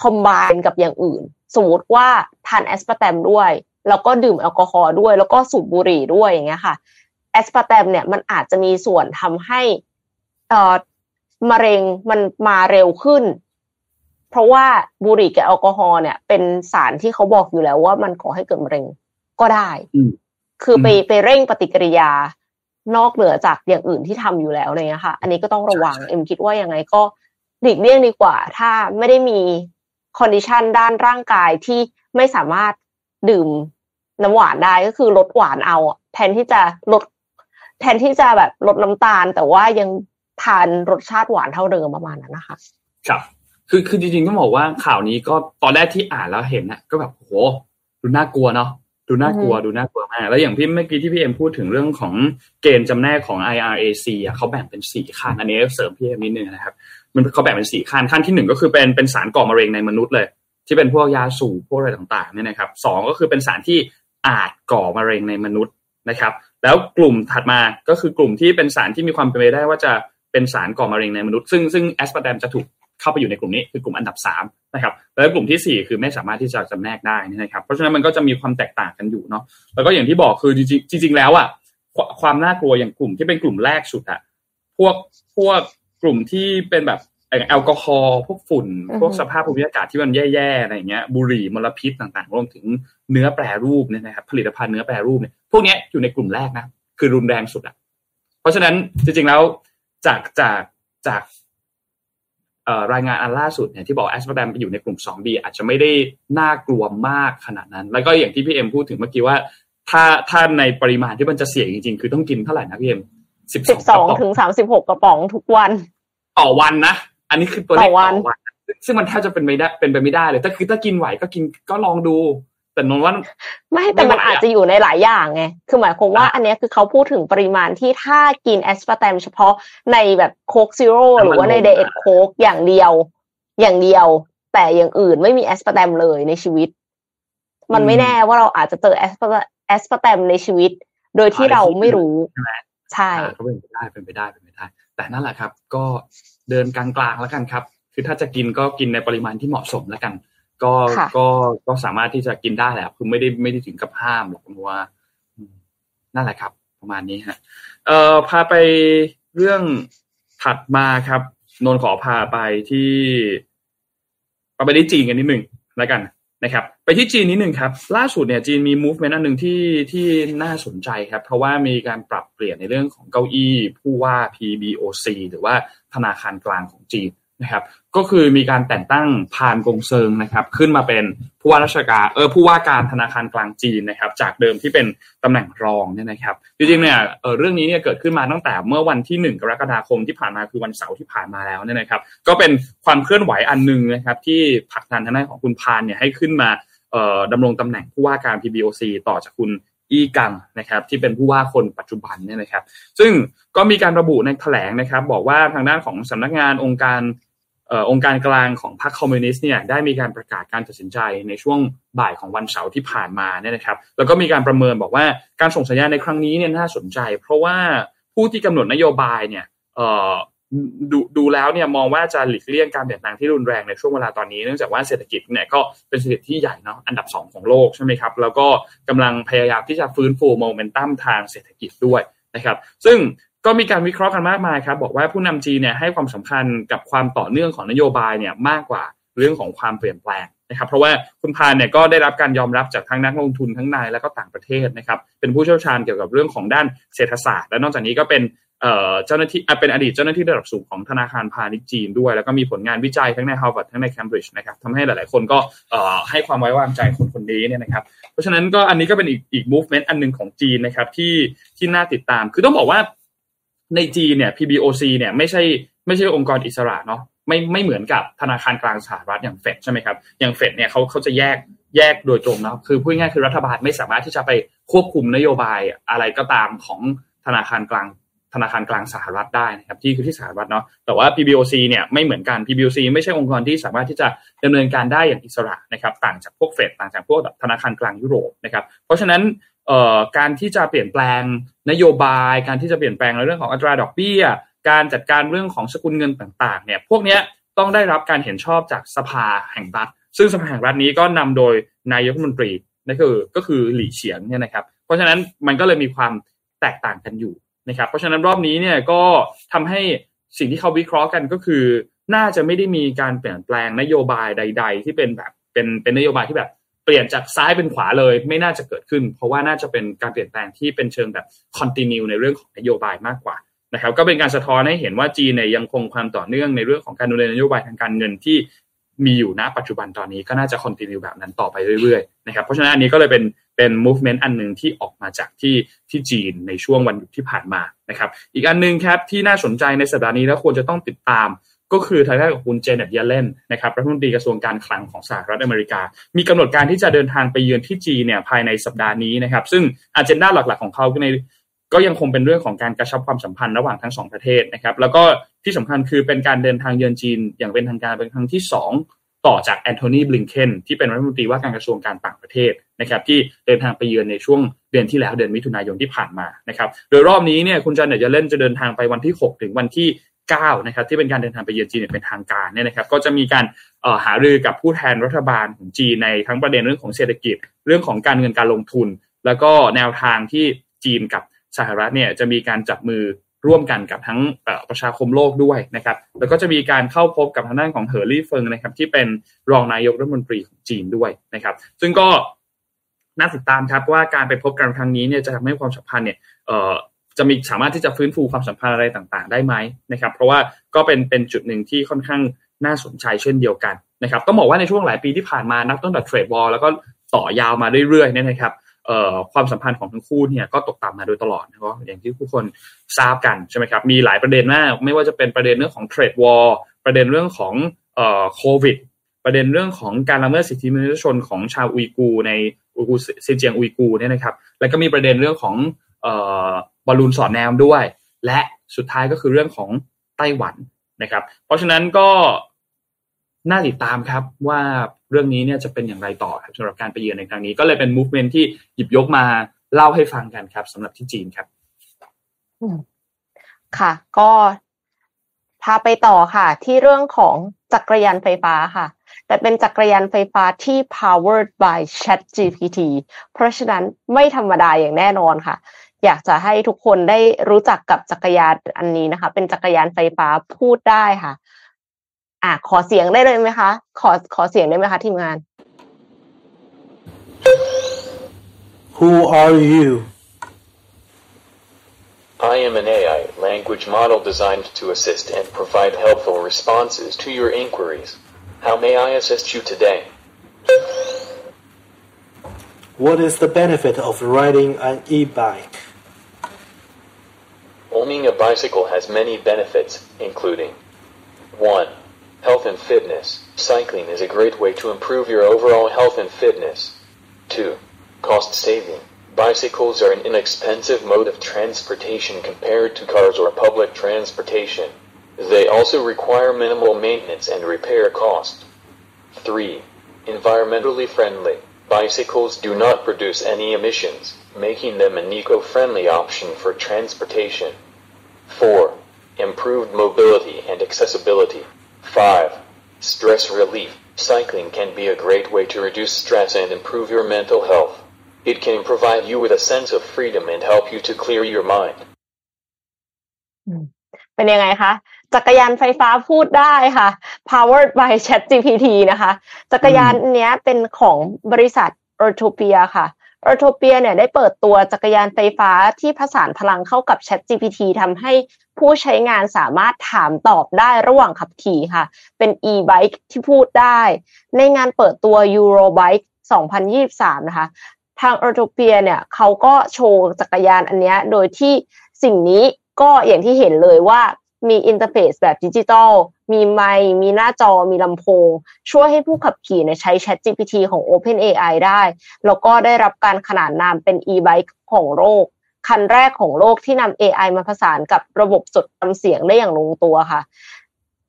combine กับอย่างอื่น สมมติว่าทานแอสปาร์แตมด้วย แล้วก็ดื่มแอลกอฮอล์ด้วย แล้วก็สูบบุหรี่ด้วยอย่างเงี้ยค่ะแอสปาร์แตมเนี่ยมันอาจจะมีส่วนทำให้เอ่อมะเร็งมันมาเร็วขึ้น เพราะว่าบุหรี่กับแอลกอฮอล์เนี่ย เป็นสารที่เขาบอกอยู่แล้วว่ามันก่อให้เกิดมะเร็งก็ได้ คือไปไปเร่งปฏิกิริยานอกเหนือจากอย่างอื่นที่ทำอยู่แล้วเลยนะคะอันนี้ก็ต้องระวังเอ็มคิดว่ายังไงก็หลีกเลี่ยงดีกว่า ถ้าไม่ได้มี condition ด้านร่างกายที่ไม่สามารถดื่มน้ำหวานได้ก็คือลดหวานเอาแทนที่จะลด แทนที่จะแบบลดน้ำตาล แต่ว่ายังทานรสชาติหวานเท่าเดิมประมาณนั้นนะคะ ครับ คือคือจริงๆต้องบอกว่าข่าวนี้ก็ตอนแรกที่อ่านแล้วเห็นนะก็แบบโหดูน่ากลัวเนาะ ดูน่ากลัวดูน่ากลัวมาก แล้วอย่างพี่เมื่อกี้ที่พี่เอ็มพูดถึงเรื่องของเกณฑ์จำแนกของ IRAC อะเขาแบ่งเป็นสี่ขั้นอันนี้เสริมพี่เอ็มนิดนึงนะครับ มันเขาแบ่งเป็นสี่ขั้นขั้นที่หนึ่งก็คือเป็นเป็นสารก่อมะเร็งในมนุษย์เลย ที่เป็นพวกยาสูบพวกอะไรต่างๆเนี่ยนะครับสองก็คือเป็นสารที่อาจก่อมะเร็งในมนุษย์นะครับ แล้วกลุ่มถัดมาก็คือกลุ่มที่เป็นสารที่มีความเป็นไปได้ว่าจะเป็นสารก่อมะเร็งในมนุษย์ ซึ่งซึ่งแอสปาร์ตมจะถูก เข้าไปอยู่ในกลุ่มนี้คือกลุ่มอันดับ3นะครับแล้วกลุ่มที่ 4 คือไม่สามารถที่จะจำแนกได้นะครับ เพราะฉะนั้นมันก็จะมีความแตกต่างกันอยู่เนาะแล้วก็อย่างที่บอกคือจริงจริงแล้วอะความน่ากลัวอย่างกลุ่มที่เป็นกลุ่มแรกสุดอะพวกพวกกลุ่มที่เป็นแบบแอลกอฮอล์พวกฝุ่น พวกสภาพภูมิอากาศที่มันแย่ๆอะไรเงี้ยบุหรี่มลพิษต่างๆรวมถึงเนื้อแปรรูปเนี่ยนะครับผลิตภัณฑ์เนื้อแปรรูปเนี่ยพวกนี้อยู่ในกลุ่มแรกนะคือรุนแรงสุดอะเพราะฉะนั้นจริงๆแล้วจากจากจาก รายงานอันล่าสุดเนี่ยที่บอกแอสปาร์แตมไปอยู่ในกลุ่ม 2B อาจจะไม่ได้น่ากลัวมากขนาดนั้น แล้วก็อย่างที่พี่เอ็มพูดถึงเมื่อกี้ว่า ถ้าถ้าในปริมาณที่มันจะเสี่ยงจริงๆ คือต้องกินเท่าไหร่นะพี่เอ็มสิบสองถึงสามสิบหกกระป๋องทุกวัน ต่อวันนะ อันนี้คือตัวเลขต่อวัน ซึ่งมันแทบจะเป็นไม่ได้เป็นไปไม่ได้เลย ถ้าคือถ้ากินไหวก็กินก็ลองดู แต่นนว่าไม่แต่มันอาจจะอยู่ในหลายอย่างไงคือหมายความว่าอันนี้คือเขาพูดถึงปริมาณที่ถ้ากินแอสปาร์แตมเฉพาะในแบบ Coke Zero หรือว่าใน Diet Coke อย่างเดียว อย่างเดียว แต่อย่างอื่นไม่มีแอสปาร์แตมเลยในชีวิต มันไม่แน่ว่าเราอาจจะเจอแอสปาร์แอสปาร์แตมในชีวิต โดยที่เราไม่รู้ใช่ก็เป็นไปได้เป็นไปได้เป็นไปได้ แต่นั่นแหละครับ ก็เดินกลางๆแล้วกันครับ คือถ้าจะกินก็กินในปริมาณที่เหมาะสมแล้วกัน ก็ก็ก็สามารถที่จะกินได้แหละคือไม่ได้ไม่ได้ถึงกับห้ามหรอกเพราะว่านั่นแหละครับ ประมาณนี้ฮะ เอ่อพาไปเรื่องถัดมาครับ นนขอพาไปที่ไปได้จีนกันนิดหนึ่งแล้วกันนะครับ ไปที่จีนนิดหนึ่งครับ ล่าสุดเนี่ยจีนมี movement อันหนึ่งที่ที่น่าสนใจครับ เพราะว่ามีการปรับเปลี่ยนในเรื่องของเก้าอี้ผู้ว่า PBOC หรือว่าธนาคารกลางของจีน นะครับ ก็คือมีการแต่งตั้งพานกงเซิงนะครับ ขึ้นมาเป็นผู้ว่าราชการเออผู้ว่าการธนาคารกลางจีนนะครับ จากเดิมที่เป็นตำแหน่งรองเนี่ยนะครับ จริงๆเนี่ยเออเรื่องนี้เนี่ยเกิดขึ้นมาตั้งแต่เมื่อวันที่ 1 กรกฎาคมที่ผ่านมาคือวันเสาร์ที่ผ่านมาแล้วเนี่ยนะครับ ก็เป็นความเคลื่อนไหวอันหนึ่งนะครับ ที่ผลักดันทางด้านของคุณพานเนี่ยให้ขึ้นมาเอ่อดำรงตำแหน่งผู้ว่าการ PBOC ต่อจากคุณอีกังนะครับที่เป็นผู้ว่าคนปัจจุบันเนี่ยนะครับ ซึ่งก็มีการระบุในแถลงนะครับ บอกว่าทางด้านของสำนักงานองค์การ องค์การกลางของพรรคคอมมิวนิสต์เนี่ยได้มีการประกาศการตัดสินใจในช่วงบ่ายของวันเสาร์ที่ผ่านมาเนี่ยนะครับ แล้วก็มีการประเมินบอกว่าการส่งสัญญาณในครั้งนี้เนี่ยน่าสนใจ เพราะว่าผู้ที่กำหนดนโยบายเนี่ยดูดูแล้วเนี่ยมองว่าจะหลีกเลี่ยงการเปลี่ยนแปลงที่รุนแรงในช่วงเวลาตอนนี้เนื่องจากว่าเศรษฐกิจเนี่ยก็เป็นเศรษฐกิจที่ใหญ่เนาะอันดับ 2 ของโลกใช่ไหมครับแล้วก็กำลังพยายามที่จะฟื้นฟูโมเมนตัมทางเศรษฐกิจด้วยนะครับ ซึ่ง ก็มีการวิเคราะห์กันมากมายครับบอกว่าผู้นำจีนเนี่ยให้ความสำคัญกับความต่อเนื่องของนโยบายเนี่ยมากกว่าเรื่องของความเปลี่ยนแปลงนะครับเพราะว่าคุณพานเนี่ยก็ได้รับการยอมรับจากทั้งนักลงทุนทั้งในและก็ต่างประเทศนะครับเป็นผู้เชี่ยวชาญเกี่ยวกับเรื่องของด้านเศรษฐศาสตร์ และนอกจากนี้ก็เป็นเจ้าหน้าที่เป็นอดีตเจ้าหน้าที่ระดับสูงของธนาคารพาณิชย์จีนด้วย แล้วก็มีผลงานวิจัยทั้งในฮาร์วาร์ดทั้งในเคมบริดจ์นะครับทำให้หลายๆ คนก็ให้ความไว้วางใจคนคนนี้เนี่ยนะครับเพราะฉะนั้นก็อันนี้ก็เป็นอีกอีก movement อันหนึ่งของจีนนะครับที่ที่น่าติดตาม คือต้องบอกว่า ในจีนเนี่ย PBOC เนี่ยไม่ใช่ไม่ใช่องค์กรอิสระเนาะไม่ไม่เหมือนกับธนาคารกลางสหรัฐอย่างเฟดใช่ไหมครับอย่างเฟดเนี่ยเขาเขาจะแยกแยกโดยตรงเนาะคือพูดง่ายคือรัฐบาลไม่สามารถที่จะไปควบคุมนโยบายอะไรก็ตามของธนาคารกลางธนาคารกลางสหรัฐได้นะครับที่คือที่สหรัฐเนาะแต่ว่า PBOC เนี่ยไม่เหมือนกัน PBOC ไม่ใช่องค์กรที่สามารถที่จะดำเนินการได้อย่างอิสระนะครับต่างจากพวกเฟดต่างจากพวกธนาคารกลางยุโรปนะครับเพราะฉะนั้น การที่จะเปลี่ยนแปลงนโยบาย การที่จะเปลี่ยนแปลงในเรื่องของอัตราดอกเบี้ย การจัดการเรื่องของสกุลเงินต่างๆ เนี่ย พวกนี้ต้องได้รับการเห็นชอบจากสภาแห่งรัฐ ซึ่งสภาแห่งรัฐนี้ก็นำโดยนายกรัฐมนตรีนั่นคือก็คือหลี่เฉียงเนี่ยนะครับ เพราะฉะนั้นมันก็เลยมีความแตกต่างกันอยู่นะครับ เพราะฉะนั้นรอบนี้เนี่ยก็ทำให้สิ่งที่เขาวิเคราะห์กันก็คือ น่าจะไม่ได้มีการเปลี่ยนแปลงนโยบายใด ๆ ที่เป็นแบบเป็นเป็นนโยบายที่แบบ เปลี่ยนจากซ้ายเป็นขวาเลย ไม่น่าจะเกิดขึ้น เพราะว่าน่าจะเป็นการเปลี่ยนแปลงที่เป็นเชิงแบบคอนติเนียในเรื่องของนโยบายมากกว่านะครับ ก็เป็นการสะท้อนให้เห็นว่าจีนเนี่ยยังคงความต่อเนื่องในเรื่องของการดำเนินนโยบายทางการเงินที่มีอยู่ณปัจจุบันตอนนี้ก็น่าจะคอนติเนียแบบนั้นต่อไปเรื่อยๆนะครับเพราะฉะนั้นอันนี้ก็เลยเป็นเป็น movement อันหนึ่งที่ออกมาจากที่ที่จีนในช่วงวันหยุดที่ผ่านมานะครับ อีกอันนึงครับที่น่าสนใจในสัปดาห์นี้แล้วควรจะต้องติดตาม ก็คือทางด้านของคุณเจเน็ตเยเลนนะครับรัฐมนตรีกระทรวงการคลังของสหรัฐอเมริกา มีกำหนดการที่จะเดินทางไปเยือนที่จีนเนี่ยภายในสัปดาห์นี้นะครับ ซึ่งอันเจนดาหลักๆของเขาในก็ยังคงเป็นเรื่องของการกระชับความสัมพันธ์ระหว่างทั้งสองประเทศนะครับ แล้วก็ที่สำคัญคือเป็นการเดินทางเยือนจีน อย่างเป็นทางการเป็นครั้งที่ 2 ต่อจากแอนโทนีบลิงเคนที่เป็นรัฐมนตรีว่าการกระทรวงการต่างประเทศนะครับ ที่เดินทางไปเยือนในช่วงเดือนที่แล้วเดือนมิถุนายนที่ผ่านมานะครับ โดยรอบนี้เนี่ยคุณจันเนตจะเล่นจะเดินทางไปวันที่ 6 ถึงวันที่ 9นะครับที่เป็นการเดินทางไปเยือนจีนเป็นทางการเนี่ยนะครับก็จะมีการหารือกับผู้แทนรัฐบาลของจีนในทั้งประเด็นเรื่องของเศรษฐกิจ เรื่องของการเงินการลงทุน แล้วก็แนวทางที่จีนกับสหรัฐเนี่ยจะมีการจับมือร่วมกันกับทั้งประชาคมโลกด้วยนะครับแล้วก็จะมีการเข้าพบกับทางด้านของเฮอร์รี่เฟิงนะครับที่เป็นรองนายกรัฐมนตรีของจีนด้วยนะครับ ซึ่งก็น่าติดตามครับว่าการไปพบกันครั้งนี้เนี่ยจะทำให้ความสัมพันธ์เนี่ย จะมีสามารถที่จะฟื้นฟูความสัมพันธ์อะไรต่างๆ ได้ไหมนะครับ เพราะว่าก็เป็นเป็นจุดหนึ่งที่ค่อนข้างน่าสนใจเช่นเดียวกันนะครับต้องบอกว่าในช่วงหลายปีที่ผ่านมานับตั้งแต่เทรดวอลแล้วก็ต่อยาวมาเรื่อยๆเนี่ยนะครับความสัมพันธ์ของทั้งคู่เนี่ยก็ตกต่ำมาโดยตลอดนะครับอย่างที่ผู้คนทราบกันใช่ไหมครับมีหลายประเด็นมากไม่ว่าจะเป็นประเด็นเรื่องของเทรดวอลประเด็นเรื่องของโควิดประเด็นเรื่องของการละเมิดสิทธิมนุษยชนของชาวอุยกูในอุยกูซินเจียงอุยกูเนี่ยนะครับแล้วก็มีประเด็นเรื่องของ บอลลูนสอดแนมด้วย และสุดท้ายก็คือเรื่องของไต้หวันนะครับ เพราะฉะนั้นก็น่าติดตามครับว่าเรื่องนี้เนี่ยจะเป็นอย่างไรต่อครับสำหรับการไปเยือนในครั้งนี้ ก็เลยเป็น movement ที่หยิบยกมาเล่าให้ฟังกันครับสำหรับที่จีนครับค่ะ ก็พาไปต่อค่ะ ที่เรื่องของจักรยานไฟฟ้าค่ะ แต่เป็นจักรยานไฟฟ้าที่ powered by Chat GPT เพราะฉะนั้นไม่ธรรมดาอย่างแน่นอนค่ะ อยากจะให้ทุกคนได้รู้จักกับจักรยานอันนี้นะคะ เป็นจักรยานไฟฟ้าพูดได้ค่ะ่ะขอเสียงได้เลยไหมคะ ขอขอเสียงได้ไหมคะทีมงาน Who are you I am an AI language model designed to assist and provide helpful responses to your inquiries. How may I assist you today? What is the benefit of riding an e-bike? Owning a bicycle has many benefits, including 1 Health and fitness. Cycling is a great way to improve your overall health and fitness. 2. Cost saving. Bicycles are an inexpensive mode of transportation compared to cars or public transportation. They also require minimal maintenance and repair cost. 3. Environmentally friendly. Bicycles do not produce any emissions, making them an eco-friendly option for transportation. 4. Improved mobility and accessibility. 5. Stress relief. Cycling can be a great way to reduce stress and improve your mental health. It can provide you with a sense of freedom and help you to clear your mind. เป็นยังไงคะ จักรยานไฟฟ้าพูดได้ค่ะ powered by Chat GPT นะคะ จักรยานเนี้ยเป็นของบริษัท e r t o p i a ค่ะ e r t o p i a เนี่ยได้เปิดตัวจักรยานไฟฟ้าที่ผสานพลังเข้ากับ Chat GPT ทำให้ผู้ใช้งานสามารถถามตอบได้ระหว่างขับขี่ค่ะ เป็น e-bike ที่พูดได้ ในงานเปิดตัว Eurobike 2023 นะคะ ทาง e r t o p i a เนี่ยเขาก็โชว์จักรยานอันนี้โดยที่สิ่งนี้ก็อย่างที่เห็นเลยว่า มี interface แบบดิจิตอล มีไมค์มีหน้าจอ มีลำโพง ช่วยให้ผู้ขับขี่เนี่ยใช้ ChatGPT ของ OpenAI ได้ แล้วก็ได้รับการขนานนามเป็น e-bike ของโลก คันแรกของโลกที่นำ AI มาผสานกับระบบจดจำเสียงได้อย่างลงตัวค่ะ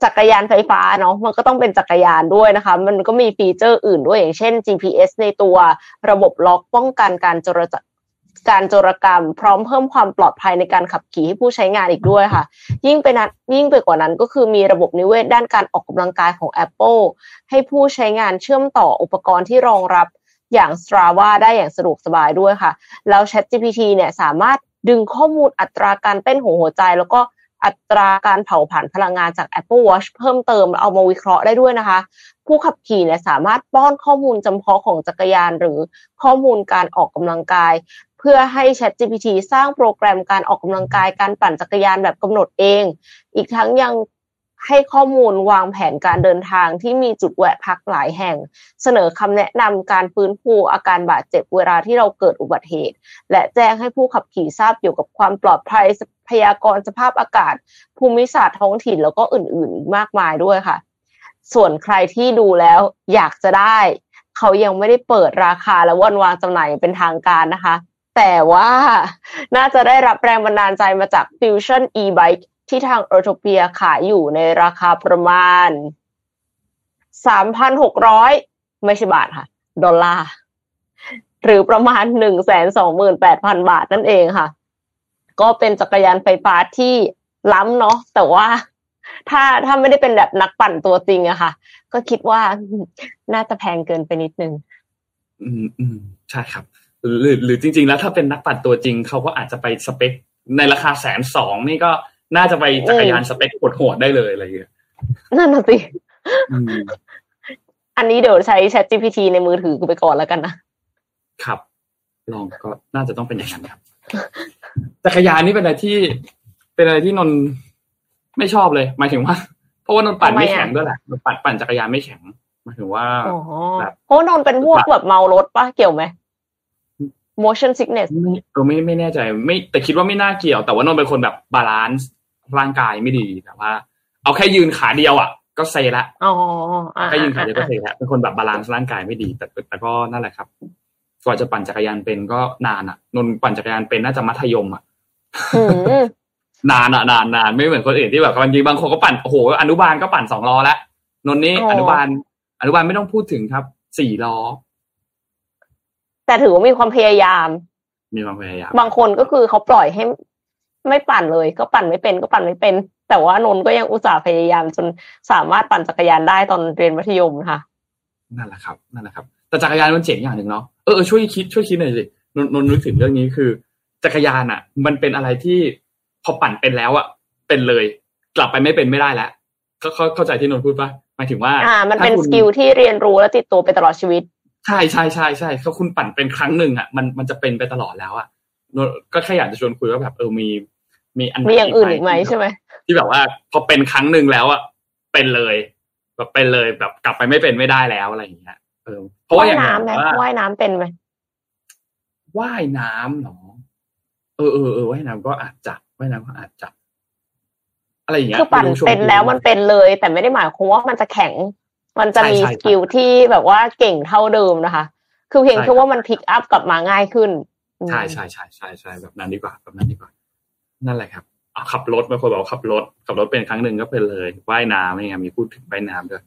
จักรยานไฟฟ้าเนาะ มันก็ต้องเป็นจักรยานด้วยนะคะ มันก็มีฟีเจอร์อื่นด้วยอย่างเช่น GPS ในตัว ระบบล็อกป้องกันการจรจ การโจรกรรม พร้อมเพิ่มความปลอดภัยในการขับขี่ให้ผู้ใช้งานอีกด้วยค่ะ ยิ่งไปนั้นยิ่งไปกว่านั้นก็คือมีระบบนิเวศด้านการออกกำลังกายของ Apple ให้ผู้ใช้งานเชื่อมต่ออุปกรณ์ที่รองรับอย่าง Strava ได้อย่างสะดวกสบายด้วยค่ะ แล้ว ChatGPT เนี่ยสามารถดึงข้อมูลอัตราการเต้นของหัวใจ แล้วก็อัตราการเผาผลาญพลังงานจาก Apple Watch เพิ่มเติมเอามาวิเคราะห์ได้ด้วยนะคะ ผู้ขับขี่เนี่ยสามารถป้อนข้อมูลจำเพาะของจักรยาน หรือข้อมูลการออกกำลังกาย เพื่อให้ ChatGPT สร้างโปรแกรมการออกกำลังกายการปั่นจักรยานแบบกำหนดเอง อีกทั้งยังให้ข้อมูลวางแผนการเดินทางที่มีจุดแวะพักหลายแห่ง เสนอคำแนะนำการฟื้นฟูอาการบาดเจ็บเวลาที่เราเกิดอุบัติเหตุ และแจ้งให้ผู้ขับขี่ทราบเกี่ยวกับความปลอดภัยพยากรณ์สภาพอากาศ ภูมิศาสตร์ท้องถิ่นแล้วก็อื่นๆอีกมากมายด้วยค่ะ ส่วนใครที่ดูแล้วอยากจะได้ เขายังไม่ได้เปิดราคาและวันวางจำหน่ายเป็นทางการนะคะ แต่ว่าน่าจะได้รับแรงบันดาลใจมาจาก Fusion e-bike ที่ทาง e u t o p i a ขายอยู่ในราคาประมาณ 3,600 ไม่ใช่บาทค่ะ ดอลลาร์ หรือประมาณ 128,000 บาทนั่นเองค่ะ ก็เป็นจักรยานไฟฟ้าที่ล้ำเนาะแต่ว่าถ้าถ้าไม่ได้เป็นแบบนักปั่นตัวจริงอะค่ะ ก็คิดว่าน่าจะแพงเกินไปนิดนึง อืมอืมใช่ครับ หรือหรือจริง ๆ แล้วถ้าเป็นนักปั่นตัวจริงเขาก็อาจจะไปสเปค ในราคาแสนสองนี่ก็น่าจะไปจักรยานสเปคโหดๆได้เลยอะไรอย่างเงี้ยนั่นน่ะสิอืมอันนี้เดี๋ยวใช้ Chat GPT ในมือถือกูไปก่อนแล้วกันนะครับ ลองก็น่าจะต้องเป็นอย่างนั้นครับจักรยานนี่เป็นอะไรที่ เป็นอะไรที่นนท์ไม่ชอบเลย หมายถึงว่า เพราะว่านนท์ปั่นทำไมไม่อะแข็งด้วยแหละนนท์ปั่นปั่นจักรยานไม่แข็งหมายถึงว่าอ๋อแบบเพราะว่านนท์เป็นพวกแบบเมารถปะเกี่ยวไหม motion sickness ไม่เออไม่ไม่แน่ใจ ไม่แต่คิดว่าไม่น่าเกี่ยว แต่ว่านนท์เป็นคนแบบ balance ร่างกายไม่ดีแต่ว่า เอาแค่ยืนขาเดียวอะ ก็เซละอ๋ออ่าแค่ยืนขาเดียวก็เซละเป็นคนแบบ balance ร่างกายไม่ดี แต่แต่ก็นั่นแหละครับกว่าจะปั่นจักรยานเป็นก็นานอะ นนท์ปั่นจักรยานเป็นน่าจะมัธยมอะอืมนานอะนานนานไม่เหมือนคนอื่นที่แบบบางทีบางคนก็ปั่นโอ้โหอนุบาลก็ปั่นสองล้อแล้วนนท์นี่อ๋อออนุบาลอนุบาลไม่ต้องพูดถึงครับสี่ล้อ แต่ถือว่ามีความพยายาม มีความพยายาม บางคนก็คือเขาปล่อยให้ไม่ปั่นเลย ก็ปั่นไม่เป็นก็ปั่นไม่เป็น แต่ว่านนท์ก็ยังอุตส่าห์พยายามจนสามารถปั่นจักรยานได้ตอนเรียนมัธยมค่ะ นั่นแหละครับ นั่นแหละครับ แต่จักรยานมันเจ๋งอย่างหนึ่งเนาะ เออเออช่วยคิดช่วยคิดหน่อยสิ นนท์นนท์นึกถึงเรื่องนี้คือ จักรยานอะ มันเป็นอะไรที่พอปั่นเป็นแล้วอะ เป็นเลย กลับไปไม่เป็นไม่ได้แล้วเข้าเข้าเข้าใจที่นนท์พูดปะหมายถึงว่า อ่า มันเป็นถ้าคุสณกิลที่เรียนรู้และติดตัวไปตลอดชีวิต ใช่ใช่ใช่ใช่ถ้าคุณปั่นเป็นครั้งหนึ่งอะมันมันจะเป็นไปตลอดแล้วอะนนท์ก็แค่อยากจะชวนคุยว่าแบบเออมีมีอันไหนมีอย่างอื่นอีกไหมใช่ไหมที่แบบว่าพอเป็นครั้งหนึ่งแล้วอะเป็นเลย แบบเป็นเลยแบบกลับไปไม่เป็นไม่ได้แล้วอะไรอย่างเงี้ยเออเพราะว่าว่าอยย่างน้ำไหมว่าว่ายน้ำเป็นไหมว่ายน้ำเหรอเออเออเออว่ายน้ำก็อาจจะว่ายน้ำก็อาจจะอะไรอย่างเงี้ยคือปั่นไม่รู้ชเป็นแล้วมันเป็นเลย แต่ไม่ได้หมายความว่ามันจะแข็ง มันจะมีใช่สใช่กิลที่แบบว่าเก่งเท่าเดิมนะคะ คือเพียงใช่แค่ว่ามันพิกอัพกลับมาง่ายขึ้นอืมใช่ใช่ใช่ใช่ใช่แบบนั้นดีกว่าแบบนั้นดีกว่า นั่นแหละครับเอาขับรถบางคนบอกว่าขับรถ ขับรถเป็นครั้งหนึ่งก็เป็นเลยว่ายน้ำอะไรเงี้ยมีพูดถึงว่ายน้ำด้วย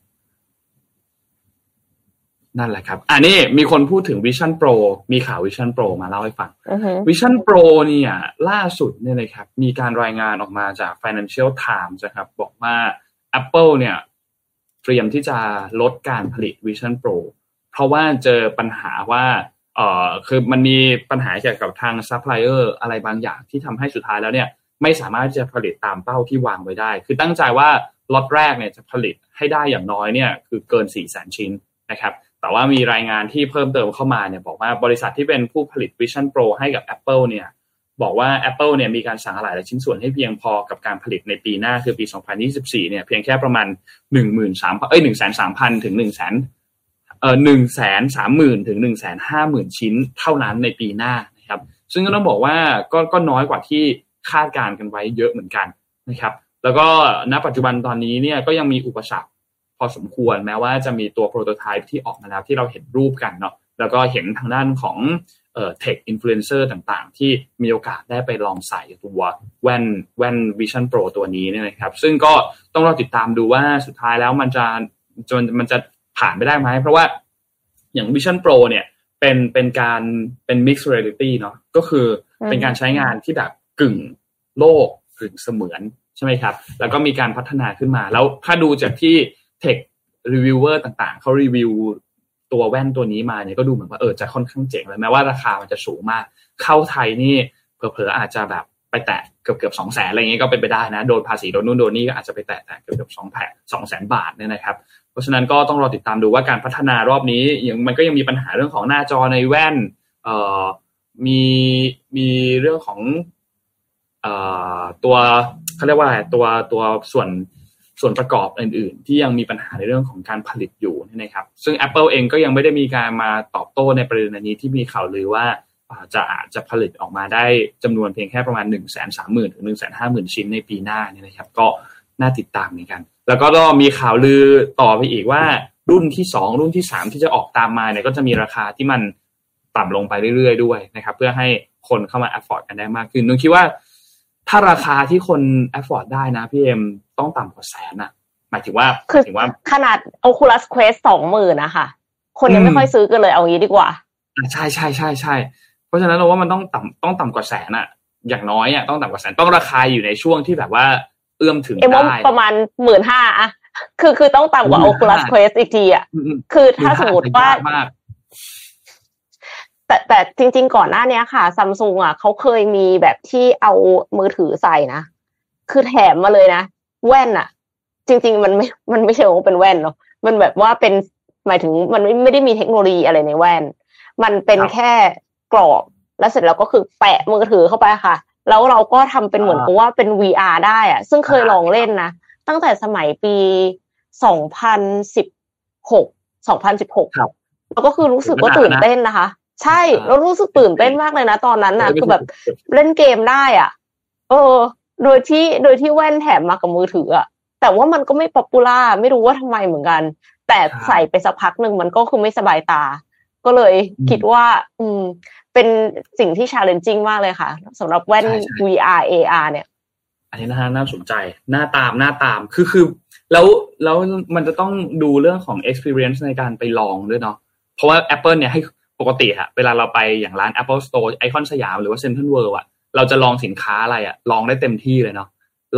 นั่นแหละครับ อันนี้มีคนพูดถึง Vision Pro มีข่าว Vision Pro มาเล่าให้ฟังอือฮึ Vision Pro เนี่ย ล่าสุดเนี่ยนะครับ มีการรายงานออกมาจาก Financial Times นะครับ บอกว่า Apple เนี่ย เตรียมที่จะลดการผลิต Vision Pro เพราะว่าเจอปัญหาว่าเอ่อคือมันมีปัญหาเกี่ยวกับทางซัพพลายเออร์อะไรบางอย่างที่ทำให้สุดท้ายแล้วเนี่ยไม่สามารถจะผลิตตามเป้าที่วางไว้ได้ คือตั้งใจว่าล็อตแรกเนี่ยจะผลิตให้ได้อย่างน้อยเนี่ยคือเกิน 4 0 0 0 0 0 ชิ้นนะครับ แต่ว่ามีรายงานที่เพิ่มเติมเข้ามาเนี่ยบอกว่าบริษัทที่เป็นผู้ผลิต Vision Pro ให้กับ Apple เนี่ย บอกว่า Apple เนี่ยมีการสั่งอะไหล่และชิ้นส่วนให้เพียงพอกับการผลิตในปีหน้าคือปี 2024 เนี่ยเพียงแค่ประมาณ 13,000เอ้ย 1,300,000ถึง 1 0 0 0 0เอ่อ130,000 ถึง 150,000 ชิ้นเท่านั้นในปีหน้านะครับ ซึ่งก็ต้องบอกว่าก็ก็น้อยกว่าที่คาดการณ์กันไว้เยอะเหมือนกันนะครับ แล้วก็ณปัจจุบันตอนนี้เนี่ยก็ยังมีอุปสรรคพอสมควรแม้ว่าจะมีตัว prototype ที่ออกมาแล้วที่เราเห็นรูปกันเนาะแล้วก็เห็นทางด้านของ เอ่อ tech influencer ต่างๆ ที่มีโอกาสได้ไปลองใส่ตัวแว่นแว่น Vision Pro ตัวนี้เนี่ยนะครับ ซึ่งก็ต้องรอติดตามดูว่าสุดท้ายแล้วมันจะจนมันจะผ่านไปได้ไหม เพราะว่าอย่าง Vision Pro เนี่ยเป็นเป็นการเป็น mixed reality เนาะก็คือเป็นการใช้งานที่แบบกึ่งโลกกึ่งเสมือนใช่ไหมครับ แล้วก็มีการพัฒนาขึ้นมา แล้วถ้าดูจากที่เทครีวิวเวอร์ต่างๆ เขารีวิว ตัวแว่นตัวนี้มาเนี่ยก็ดูเหมือนว่าเออจะค่อนข้างเจ๋งเลยแม้ว่าราคามันจะสูงมาก เข้าไทยนี่เผลอๆอาจจะแบบไปแตะเกือบเกือบสองแสนอะไรเงี้ยก็เป็นไปได้นะโดนภาษีโดนนู่นโดนนี่ก็อาจจะไปแตะแตะเกือบเกือบสองแผสองแสนบาทเนี่ยนะครับ เพราะฉะนั้นก็ต้องรอติดตามดูว่าการพัฒนารอบนี้ยังมันก็ยังมีปัญหาเรื่องของหน้าจอในแว่นเอ่อมีมีเรื่องของเอ่อตัวเขาเรียกว่าอะไรตัวตัวส่วน ส่วนประกอบอื่น ๆ ที่ยังมีปัญหาในเรื่องของการผลิตอยู่นะครับ ซึ่ง Apple เองก็ยังไม่ได้มีการมาตอบโต้ในประเด็นนี้ที่มีข่าวลือว่าจะอาจจะผลิตออกมาได้จำนวนเพียงแค่ประมาณ1นึ่งแสนสามหมื่นถึงหนึ่งแสนห้าหมื่นชิ้นในปีหน้านี่นะครับ ก็น่าติดตามเหมือนกัน แล้วก็ต้องมีข่าวลือต่อไปอีกว่ารุ่นที่สองรุ่นที่สามที่จะออกตามมาเนี่ยก็จะมีราคาที่มันต่ำลงไปเรื่อยๆ ด้วยนะครับ เพื่อให้คนเข้ามา afford กันได้มากขึ้นนึกคิดว่าถ้าราคาที่คน afford ได้นะพี่เอ็ม ต้องต่ำกว่าแสนอะหมายถึงว่าหคืมาอยถึงว่า ขนาด Oculus Quest สองหมื่นนะคะคนยังอืไม่มค่อยซื้อกันเลยเอางี้ดีกว่าอะใช่ใช่ใช่ใช่เพราะฉะนั้นเราว่ามันต้องต่ำต้องต่ำกว่าแสนอะอย่างน้อยอะต้องต่ำกว่าแสนต้องราคาอยู่ในช่วงที่แบบว่าเอื้อมถึงเอ็มว่าได้ประมาณหมื่นห้าอะคือคือต้องต่ำกว่า15,000 Oculus Quest อีกทีอะอืมคือถ้าสมมติว่ายกมากแต่แต่จริง ๆ ก่อนหน้าเนี้ยค่ะซัมซุงอะเขาเคยมีแบบที่เอามือถือใส่นะ คือแถมมาเลยนะ แว่นอะจริง ๆ มันไม่ มันไม่ใช่ว่าเป็นแว่นเนาะมันแบบว่าเป็นหมายถึงมันไม่ไม่ได้มีเทคโนโลยีอะไรในแว่น มันเป็นครับแค่กรอบแล้วเสร็จแล้วก็คือแปะมือถือเข้าไปค่ะ แล้วเราก็ทำเป็นเหมือนกับว่าเป็น VR ได้อะซึ่งเคยลองเล่นนะตั้งแต่สมัยปีสองพันสิบหกสองพันสิบหกครับแล้วก็คือรู้สึกว่าตื่นเต้นนะคะ ใช่อ่าแล้วรู้สึกตื่นเต้นมากเลยนะตอนนั้นน่ะคือแบบเล่นเกมได้อะ เออ โดยที่โดยที่แว่นแถมมากับมือถืออะแต่ว่ามันก็ไม่ป๊อปปูล่าไม่รู้ว่าทำไมเหมือนกัน แต่ครับใส่ไปสักพักหนึ่งมันก็คือไม่สบายตา ก็เลยอืมคิดว่า อืม เป็นสิ่งที่ challenging มากเลยค่ะสำหรับแว่นใช่ใช่ VR AR เนี่ย อันนี้นะฮะน่าสนใจหน้าตามหน้าตามคือคือ แล้วแล้วมันจะต้องดูเรื่องของ experience ในการไปลองด้วยเนาะเพราะว่า Apple เนี่ยให้ปกติอะเวลาเราไปอย่างร้าน Apple Store ไอคอนสยามหรือว่า Central World อะ เราจะลองสินค้าอะไรอะลองได้เต็มที่เลยเนาะ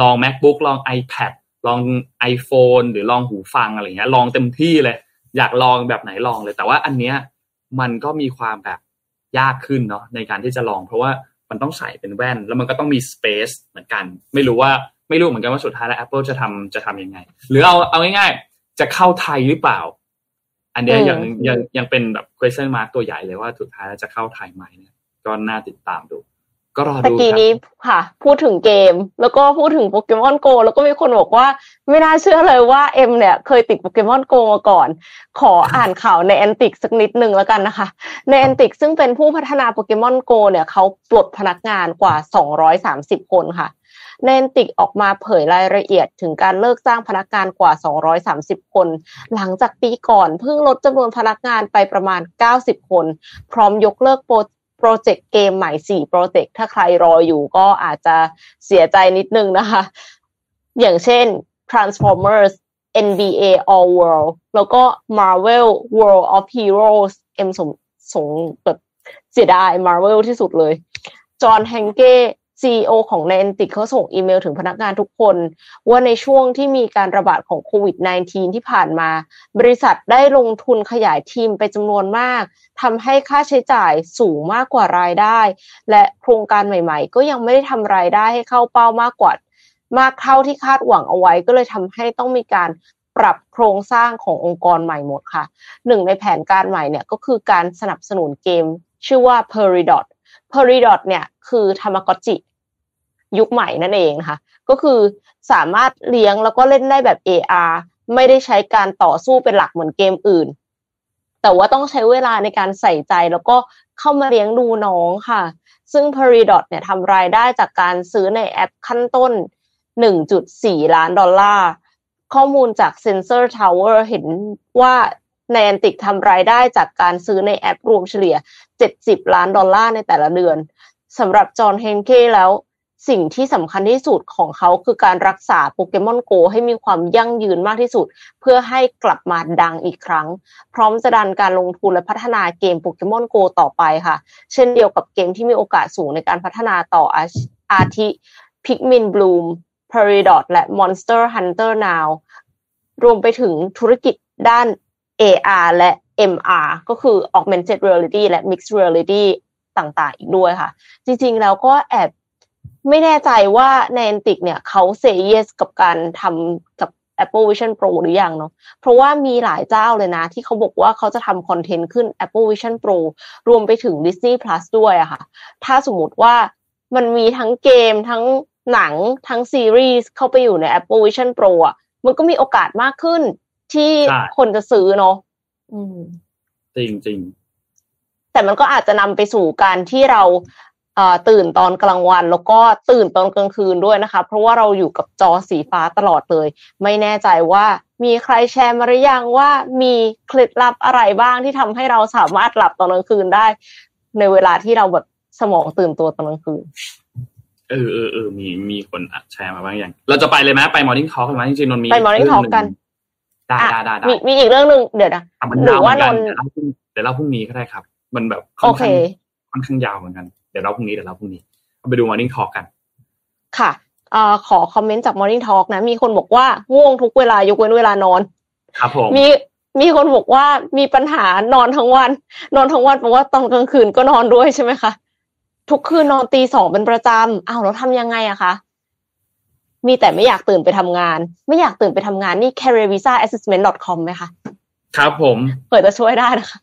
ลอง MacBook ลอง iPad ลอง iPhone หรือลองหูฟังอะไรเงี้ย ลองเต็มที่เลย อยากลองแบบไหนลองเลย แต่ว่าอันเนี้ยมันก็มีความแบบยากขึ้นเนาะในการที่จะลอง เพราะว่ามันต้องใส่เป็นแว่น แล้วมันก็ต้องมี space เหมือนกัน ไม่รู้ว่าไม่รู้เหมือนกันว่าสุดท้ายแล้ว Apple จะทำจะทำยังไง หรือเอาเอาง่ายๆ จะเข้าไทยหรือเปล่า อันเนี้ยอืมยังยังยังเป็นแบบ question mark ตัวใหญ่เลยว่าสุดท้ายแล้วจะเข้าไทยไหมเนี่ยก็น่าติดตามดู ก็รอตะกี้นี้ค่ะ พูดถึงเกม แล้วก็พูดถึง Pokémon GO แล้วก็มีคนบอกว่า ไม่น่าเชื่อเลยว่าเอ็มเนี่ยเคยติด Pokémon GO มาก่อน ขออ่านข่าว Niantic สักนิดหนึ่งแล้วกันนะคะ Niantic ซึ่งเป็นผู้พัฒนา Pokémon GO เนี่ยเขาปลดพนักงานกว่า 230 คนค่ะ Niantic ออกมาเผยรายละเอียดถึงการเลิกจ้างพนักงานกว่า 230 คน หลังจากปีก่อนเพิ่งลดจำนวนพนักงานไปประมาณ 90 คน พร้อมยกเลิก pro project เกมใหม่4 project ถ้าใครรออยู่ก็อาจจะเสียใจนิดนึงนะคะ อย่างเช่น Transformers NBA All World แล้วก็ Marvel World of Heroes เอ็มสงสงแบบเสียดาย Marvel ที่สุดเลย John Hanke CEO ของ n a n t i c เขาส่งอีเมลถึงพนักงานทุกคน ว่าในช่วงที่มีการระบาดของโควิด -19 ที่ผ่านมา บริษัทได้ลงทุนขยายทีมไปจำนวนมากทำให้ค่าใช้จ่ายสูงมากกว่ารายได้ และโครงการใหม่ๆ ก็ยังไม่ได้ทำรายได้ให้เข้าเป้ามากกว่ามากเท่าที่คาดหวังเอาไว้ ก็เลยทำให้ต้องมีการปรับโครงสร้างขององค์กรใหม่หมดค่ะหนึ่งในแผนการใหม่เนี่ยก็คือการสนับสนุนเกม ชื่อว่า Peridot Peridot เนี่ยคือทามากอจิ ยุคใหม่นั่นเองนะคะก็คือสามารถเลี้ยงแล้วก็เล่นได้แบบ AR ไม่ได้ใช้การต่อสู้เป็นหลักเหมือนเกมอื่น แต่ว่าต้องใช้เวลาในการใส่ใจแล้วก็เข้ามาเลี้ยงดูน้องค่ะ ซึ่ง Peridot เนี่ยทำรายได้จากการซื้อในแอปขั้นต้น 1.4 ล้านดอลลาร์ ข้อมูลจาก Sensor Tower เห็นว่าในแอนติกทำรายได้จากการซื้อในแอปรวมเฉลี่ย 70 ล้านดอลลาร์ในแต่ละเดือนสำหรับจอห์นเฮนเก้แล้ว สิ่งที่สำคัญที่สุดของเขาคือการรักษาโปเกมอนโกให้มีความยั่งยืนมากที่สุด เพื่อให้กลับมาดังอีกครั้ง พร้อมจะดันการลงทุนและพัฒนาเกมโปเกมอนโกต่อไปค่ะ เช่นเดียวกับเกมที่มีโอกาสสูงในการพัฒนาต่ออาทิ Pikmin Bloom Peridot และ Monster Hunter Now รวมไปถึงธุรกิจด้าน AR และ MR ก็คือ Augmented Reality และ Mixed Reality ต่างๆ อีกด้วยค่ะ จริงๆ แล้วก็แอบ ไม่แน่ใจว่าใน a n t i c เนี่ยเขาเซเยสกับการทำกับ Apple Vision Pro หรือยังเนาะ เพราะว่ามีหลายเจ้าเลยนะ ที่เขาบอกว่าเขาจะทำคอนเทนต์ขึ้น Apple Vision Pro รวมไปถึง Disney Plus ด้วยอะค่ะ ถ้าสมมติว่ามันมีทั้งเกมทั้งหนังทั้งซีรีส์เข้าไปอยู่ใน Apple Vision Pro อะมันก็มีโอกาสมากขึ้นที่คนจะซื้อเนาะจริงจริงแต่มันก็อาจจะนำไปสู่การที่เรา ตื่นตอนกลางวัน แล้วก็ตื่นตอนกลางคืนด้วยนะคะ เพราะว่าเราอยู่กับจอสีฟ้าตลอดเลย ไม่แน่ใจว่ามีใครแชร์มาหรือยังว่ามีเคล็ดลับอะไรบ้างที่ทำให้เราสามารถหลับตอนกลางคืนได้ ในเวลาที่เราแบบสมองตื่นตัวตอนกลางคืนเออเออเออมีมีคนแชร์มาบ้างอย่าง เราจะไปเลยไหมไปมอร์นิ่งทอล์กไหมจริงๆนนมีไปมอร์นิ่งทอล์กกันได้ได้ได้มีมีอีกเรื่องหนึ่งเดี๋ยวนะหรือว่านนเดี๋ยวเราพรุ่งนี้ก็ได้ครับ มันแบบค่อนข้างค่อนข้างยาวเหมือนกัน เดี๋ยวเราพรุ่งนี้เดี๋ยวเราพรุ่งนี้ไปดู Morning Talk กัน ค่ะอขอคอมเมนต์จาก Morning Talk นะ มีคนบอกว่าง่วงทุกเวลายกเว้นเวลานอน ครับผมมีมีคนบอกว่ามีปัญหานอนทั้งวัน นอนทั้งวันเพราะว่าตอนกลางคืนก็นอนด้วยใช่ไหมคะทุกคืนนอนตีสองเป็นประจำอ้าวเราทำยังไงอะคะมีแต่ไม่อยากตื่นไปทำงาน ไม่อยากตื่นไปทำงานนี่ careervisaassessment.com ไหมคะ ครับผม เปิดจะช่วยได้นะคะ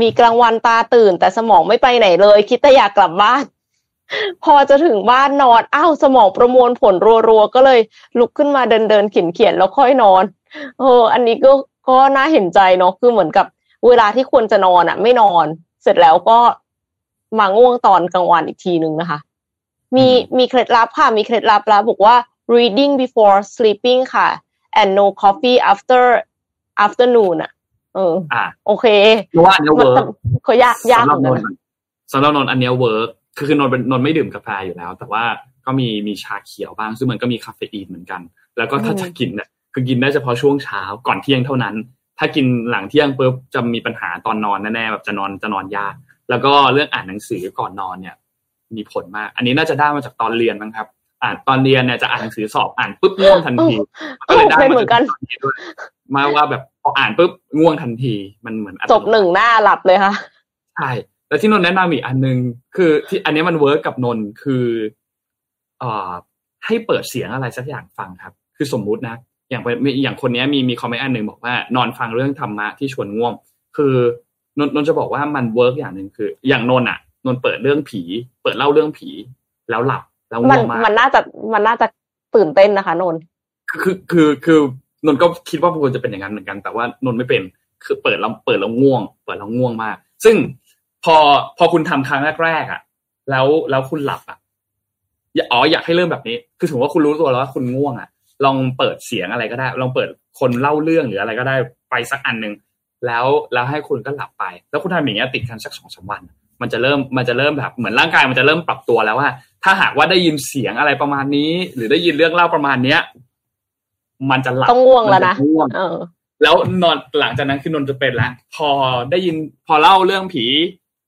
มีกลางวันตาตื่น แต่สมองไม่ไปไหนเลย คิดแต่อยากกลับบ้าน พอจะถึงบ้านนอนอ้าวสมองประมวลผลรัวๆก็เลยลุกขึ้นมาเดินเดินเขียนเขียนแล้วค่อยนอนเอออันนี้ก็ก็น่าเห็นใจเนาะคือเหมือนกับเวลาที่ควรจะนอนอะ ไม่นอน เสร็จแล้วก็มาง่วงตอนกลางวันอีกทีนึงนะคะ มีมีเคล็ดลับค่ะมีเคล็ดลับแล้วบอกว่า reading before sleeping ค่ะ and no coffee after afternoon อะ เออ อ่า โอเคเพราะว่าอันนี้ work เขายากยากเหมือนกันสำหรับนนอันนี้ work คือคือนนเป็นนนไม่ดื่มกาแฟอยู่แล้ว แต่ว่าก็มีมีชาเขียวบ้าง ซึ่งมันก็มีคาเฟอีนเหมือนกัน แล้วก็ถ้าจะกินเนี่ยคือกินได้เฉพาะช่วงเช้าก่อนเที่ยงเท่านั้น ถ้ากินหลังเที่ยงปุ๊บจะมีปัญหาตอนนอนแน่ๆแบบจะนอนจะนอนยาก แล้วก็เรื่องอ่านหนังสือก่อนนอนเนี่ย มีผลมาก อันนี้น่าจะได้มาจากตอนเรียนมั้งครับ อ่านตอนเรียนเนี่ยจะอ่านหนังสือสอบอ่านปุ๊บง่วงทันทีก็เลยได้มาจากมาว่าแบบพออ่านปุ๊บง่วงทันทีมันเหมือนจบหนึ่งหน้าหลับเลยค่ะใช่แล้วที่นนแนะนำอีกอันนึงคือที่อันนี้มันเวิร์กกับนนคืออ่าให้เปิดเสียงอะไรสักอย่างฟังครับ คือสมมุตินะ อย่างอย่างคนนี้มีมี comment อันหนึ่งบอกว่านอนฟังเรื่องธรรมะที่ชวนง่วง คือนนนจะบอกว่ามัน work อย่างหนึ่งคือ อย่างนนอะ นนเปิดเรื่องผี เปิดเล่าเรื่องผี แล้วหลับ แล้วง่วงมากมันน่าจะมันน่าจะตื่นเต้นนะคะนนคือคือคือนนก็คิดว่าควรจะเป็นอย่างนั้นเหมือนกัน แต่ว่านนไม่เป็น คือเปิดแล้วเปิดแล้วง่วง เปิดแล้วง่วงมาก ซึ่งพอพอคุณทำครั้งแรกๆอะ แล้วแล้วคุณหลับอะอ๋ออยากให้เริ่มแบบนี้ คือถือว่าคุณรู้ตัวแล้วว่าคุณง่วงอะ ลองเปิดเสียงอะไรก็ได้ ลองเปิดคนเล่าเรื่องหรืออะไรก็ได้ไปสักอันหนึ่งแล้วแล้วให้คุณก็หลับไป แล้วคุณทำอย่างนี้ติดกันสักสองสาวัน มันจะเริ่มมันจะเริ่มแบบเหมือนร่างกายมันจะเริ่มปรับตัวแล้วว่า ถ้าหากว่าได้ยินเสียงอะไรประมาณนี้ หรือได้ยินเรื่องเล่าประมาณเนี้ยมันจะหลับต้องง่วงแล้วนะง่วงแล้วนอนหลังจากนั้นคือนนจะเป็นแล้วพอได้ยินพอเล่าเรื่องผี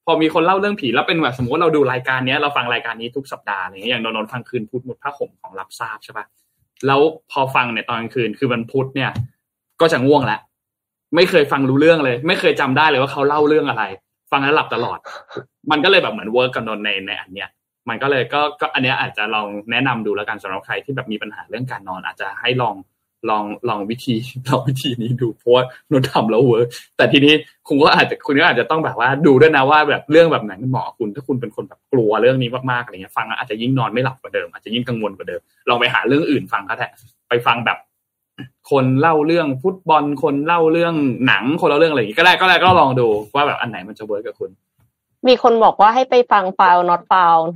พอมีคนเล่าเรื่องผีแล้วเป็นแบบสมมติเราดูรายการเนี้ยเราฟังรายการนี้ทุกสัปดาห์อย่างเงี้ยอย่างนนนฟังคืนพุธมุดผ้าห่มของรับทราบใช่ปะแล้วพอฟังเนี่ยตอนกลางคืนคือวันพุธเนี่ย ก็จะง่วงแล้วไม่เคยฟังรู้เรื่องเลย ไม่เคยจำได้เลยว่าเขาเล่าเรื่องอะไร ฟังแล้วหลับตลอด มันก็เลยแบบเหมือน work กับนนในในอันเนี้ย มันก็เลยก็ก็อันเนี้ยอาจจะลองแนะนำดูแล้วกันสำหรับใครที่แบบมีปัญหาเรื่องการนอน อาจจะให้ลองลองลองวิธีลองวิธีนี้ดูเพราะว่านนทำแล้ว work แต่ทีนี้คุณก็อาจจะคุณก็อาจจะต้องแบบว่าดูด้วยนะว่าแบบเรื่องแบบไหนมันเหมาะคุณ ถ้าคุณเป็นคนแบบกลัวเรื่องนี้มากๆอะไรเงี้ยฟังอาจจะยิ่งนอนไม่หลับกว่าเดิมอาจจะยิ่งกังวลกว่าเดิมลองไปหาเรื่องอื่นฟังก็ได้ไปฟังแบบ คนเล่าเรื่องฟุตบอล คนเล่าเรื่องหนัง คนเล่าเรื่องอะไรอย่างงี้ก็ได้ก็ได้ก็ลองดูว่าแบบอันไหนมันจะ work กับคุณ มีคนบอกว่าให้ไปฟัง file not found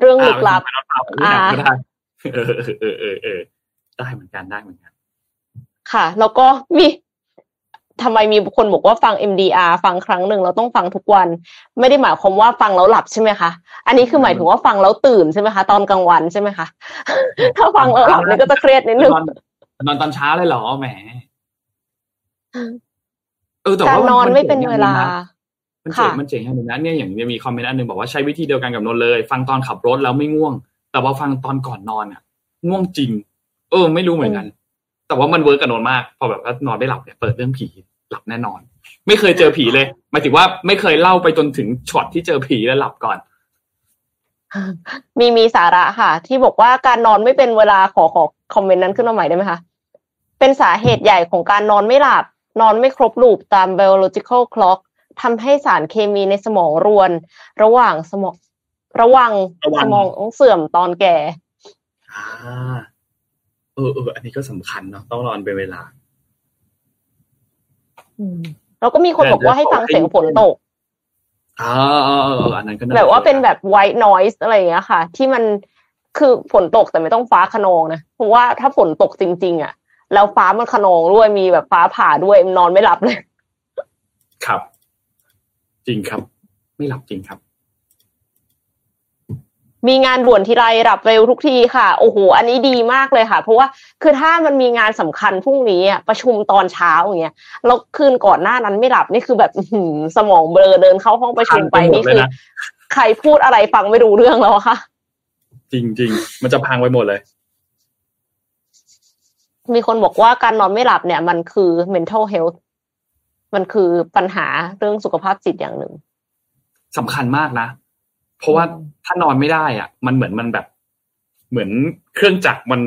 เรื่องลึกลับอ่าเอาไปฟังก็ได้เออเออเออเออเออได้เหมือนกันได้เหมือนกัน ค่ะ แล้วก็มีทำไมมีคนบอกว่าฟัง MDR ฟังครั้งหนึ่งเราต้องฟังทุกวัน ไม่ได้หมายความว่าฟังแล้วหลับใช่ไหมคะอันนี้คือหมายถึงว่าฟังแล้วตื่นใช่ไหมคะ ตอนกลางวันใช่ไหมคะถ้าฟังแล้วหลับนี่ก็จะเครียดนิดนึง นอนนอนตอนเช้าเลยเหรอแหมเออแต่การว่านอนไม่เป็นเวลา มันเจ๋งค่ะมันเจ๋งอย่างหนึ่งนะเนี่ยอย่างมี comment อันหนึ่งบอกว่าใช้วิธีเดียวกันกับนนท์เลย ฟังตอนขับรถแล้วไม่ง่วง แต่ว่าฟังตอนก่อนนอนอะ ง่วงจริง เออ ไม่รู้เหมือนกัน แต่ว่ามัน work กับนนท์มาก พอแบบว่านอนไม่หลับเนี่ยเปิดเรื่องผีหลับแน่นอน ไม่เคยเจอผีเลยหมายถึงว่าไม่เคยเล่าไปจนถึงช็อตที่เจอผีแล้วหลับก่อนมีมีสาระค่ะ ที่บอกว่าการนอนไม่เป็นเวลาขอขอ comment นั้นขึ้นมาใหม่ได้ไหมคะ เป็นสาเหตุใหญ่ของการนอนไม่หลับ นอนไม่ครบลูปตาม biological clock ทำให้สารเคมีในสมองรวน ระหว่างสมองระวังระวังสมองเสื่อมตอนแก่อ่าเออเอออันนี้ก็สำคัญเนาะต้องนอนเป็นเวลาแล้วก็มีคนบอกว่าให้ฟังเสียงฝนตกอ่าเออเออเอออันนั้นก็น่แบบว่าเป็นแบบ white noise อะไรอย่างเงี้ยค่ะ ที่มันคือฝนตกแต่ไม่ต้องฟ้าขนองนะ เพราะว่าถ้าฝนตกจริง ๆ อะ แล้วฟ้ามันขนองด้วยมีแบบฟ้าผ่าด้วยนอนไม่หลับเลย ครับ จริงครับ ไม่หลับจริงครับ มีงานด่วนทีไรหลับเร็วทุกทีค่ะ โอ้โห อันนี้ดีมากเลยค่ะ เพราะว่าคือถ้ามันมีงานสำคัญพรุ่งนี้อะประชุมตอนเช้าอย่างเงี้ยแล้วคืนก่อนหน้านั้นไม่หลับนี่คือแบบอื้อหือสมองเบลอเดินเข้าห้องประชุมไปพังไปหมดนี่เลยคือนะใครพูดอะไรฟังไม่รู้เรื่องแล้วอะค่ะ จริงจริงมันจะพังไปหมดเลย มีคนบอกว่าการนอนไม่หลับเนี่ย มันคือ mental health มันคือปัญหาเรื่องสุขภาพจิตอย่างหนึ่งสำคัญมากนะ เพราะว่าอืมถ้านอนไม่ได้อะ มันเหมือนมันแบบ เหมือนเครื่องจักรมัน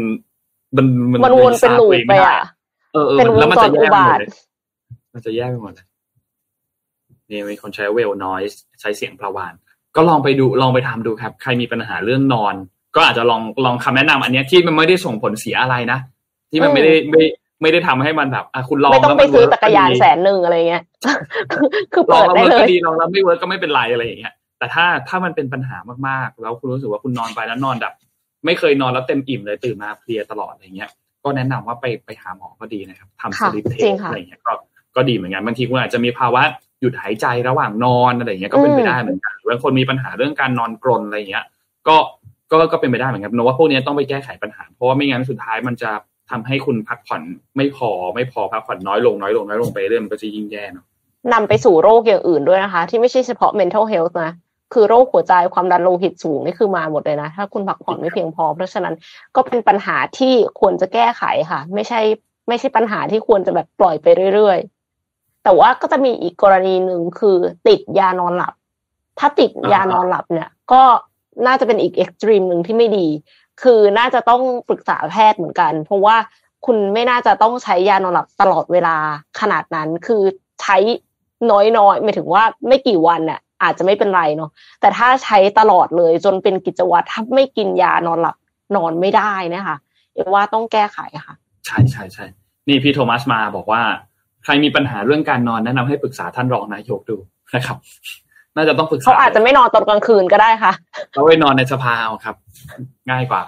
มันมันวนเป็นลูปไปอะเออเออเป็นวแล้วงมันจจะรแย่อุไปหมบาดทเลยมันจะแย่ไปหมดเลยนี่มีคนใช้เวลนอยส์ใช้เสียงประวานก็ลองไปดูลองไปทำดูครับ ใครมีปัญหาเรื่องนอน ก็อาจจะลองลองคำแนะนำอันเนี้ยที่มันไม่ได้ส่งผลเสียอะไรนะ ที่มันไม่ได้ไม่ไม่ได้ทำให้มันแบบอะคุณลองไม่ต้องแล้วไปนซื้อเวิจักรยานแสนหนึ่งอะไรเงี้ยคือลอเปิงดแล้วได้เลยเวิร์กก็ดีลองแล้วไม่เวิร์กก็ไม่เป็นไรอะไรอย่างเงี้ยแต่ถ้าถ้ามันเป็นปัญหามากๆ แล้วคุณรู้สึกว่าคุณนอนไปแล้วนอนแบบไม่เคยนอนแล้วเต็มอิ่มเลยตื่นมาเพลียตลอดอะไรเงี้ย ก็แนะนำว่าไปไปหาหมอก็ดีนะครับทำสค่ะลิปเทจริสงค่ะอะไรเงี้ยก็ก็ดีเหมือนกันบางทีคุณอาจจะมีภาวะหยุดหายใจระหว่างนอนอะไรเงี้ยก็เป็นไปอืมได้เหมือนกันหรือบางคนมีปัญหาเรื่องการนอนกรนอะไรเงี้ย ก็ก็ก็เป็นไปได้เหมือนกันเพราะว่าพวกนี้ต้องไปแก้ไขปัญหา เพราะว่าไม่งั้นสุดท้ายมันจะ ทำให้คุณพักผ่อนไม่พอไม่พอพักผ่อนน้อยลงน้อยลงน้อยลงไปเรื่อยมันก็จะยิ่งแย่เนาะนำไปสู่โรคอย่างอื่นด้วยนะคะ ที่ไม่ใช่เฉพาะ mental health นะคือโรคหัวใจความดันโลหิตสูงนี่คือมาหมดเลยนะ ถ้าคุณพักผ่อนไม่เพียงพอ เพราะฉะนั้นก็เป็นปัญหาที่ควรจะแก้ไขค่ะ ไม่ใช่ ไม่ใช่ปัญหาที่ควรจะแบบปล่อยไปเรื่อยๆ แต่ว่าก็จะมีอีกกรณีหนึ่งคือติดยานอนหลับ ถ้าติดยานอนหลับเนี่ย ก็น่าจะเป็นอีกเอ็กซ์ตรีมหนึ่งที่ไม่ดี คือน่าจะต้องปรึกษาแพทย์เหมือนกัน เพราะว่าคุณไม่น่าจะต้องใช้ยานอนหลับตลอดเวลาขนาดนั้น คือใช้น้อยๆหมายถึงว่าไม่กี่วันน่ะอาจจะไม่เป็นไรเนาะแต่ถ้าใช้ตลอดเลยจนเป็นกิจวัตรถ้าไม่กินยานอนหลับนอนไม่ได้นะคะเอว่าต้องแก้ไขค่ะใช่ใช่ใช่นี่พี่โทมัสมาบอกว่า ใครมีปัญหาเรื่องการนอนแนะนำให้ปรึกษาท่านรองนายกดูนะครับ น่าจะต้องปรึกษาเขาอาจจะไม่นอนตอนกลางคืนก็ได้ค่ะเราไปนอนในสภาเอาครับ ง่ายกว่า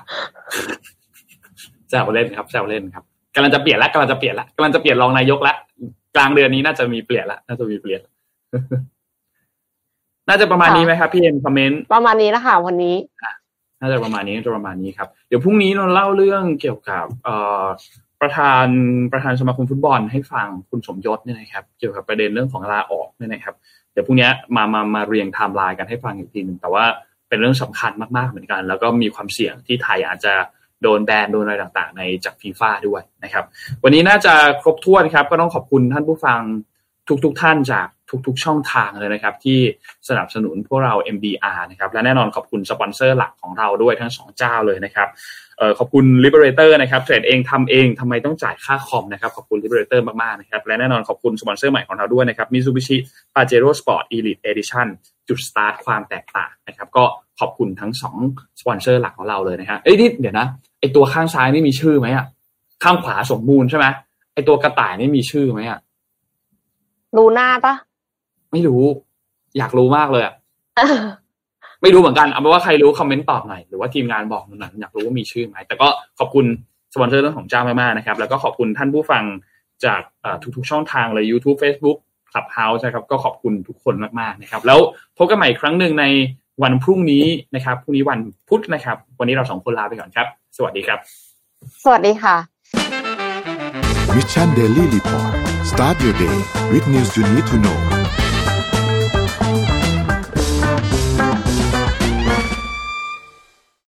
แซวเล่นครับแซวเล่นครับกำลังจะเปลี่ยนละกำลังจะเปลี่ยนละกำลังจะเปลี่ยนรองนายกละกลางเดือนนี้น่าจะมีเปลี่ยนละน่าจะมีเปลี่ยนน่าจะประมาณนี้ไหมครับพี่เอ็มคอมเมนต์ประมาณนี้นะคะวันนี้น่าจะประมาณนี้น่าจะประมาณนี้ครับ เดี๋ยวพรุ่งนี้เราเล่าเรื่องเกี่ยวกับเอ่อประธานประธานสมาคมฟุตบอลให้ฟังคุณสมยศเนี่ยนะครับ เกี่ยวกับประเด็นเรื่องของลาออกเนี่ยนะครับ เดี๋ยวพรุ่งนี้มามามาเรียงไทม์ไลน์กันให้ฟังอีกทีหนึ่งแต่ว่าเป็นเรื่องสำคัญมากๆเหมือนกัน แล้วก็มีความเสี่ยงที่ไทยอาจจะโดนแบนโดนอะไรต่างๆ ในจากฟีฟ่าด้วยนะครับ วันนี้น่าจะครบถ้วนครับ ก็ต้องขอบคุณท่านผู้ฟัง ทุกๆทท่านจากทุกๆ ช่องทางเลยนะครับ ที่สนับสนุนพวกเรา MDR นะครับและแน่นอนขอบคุณสปอนเซอร์หลักของเราด้วยทั้งสองเจ้าเลยนะครับออขอบคุณ Liberator นะครับเทรดเองทำเองทำไมต้องจ่ายค่าคอมนะครับขอบคุณ Liberator มากๆนะครับและแน่นอนขอบคุณสปอนเซอร์ใหม่ของเราด้วยนะครับ Mitsubishi Pajero Sport Elite Edition จุดสตาร์ทความแตกต่างนะครับ ก็ขอบคุณทั้งสองสปอนเซอร์หลักของเราเลยนะฮะเอ้ยนี่เดี๋ยวนะไอตัวข้างซ้ายนี่มีชื่อไหมอะข้างขวาสมบูรณ์ใช่ไหมไอตัวกระต่ายนี่มีชื่อไหมอะ รู้หน้าปะไม่รู้ อยากรู้มากเลยอะไม่รู้เหมือนกันเอาเป็นว่าใครรู้คอมเมนต์ตอบหน่อยหรือว่าทีมงานบอกหน่อยอยากรู้ว่ามีชื่อไหมแต่ก็ขอบคุณสปอนเซอร์เรื่องของเจ้ามากๆนะครับ แล้วก็ขอบคุณท่านผู้ฟังจากเอ่อทุกๆช่องทางเลย YouTube Facebook Clubhouse นะครับก็ขอบคุณทุกคนมากๆนะครับ แล้วพบกันใหม่อีกครั้งหนึ่งในวันพรุ่งนี้นะครับพรุ่งนี้วันพุธนะครับ วันนี้เราสองคนลาไปก่อนครับ สวัสดีครับ สวัสดีค่ะ Mission Daily start your day with news you need to know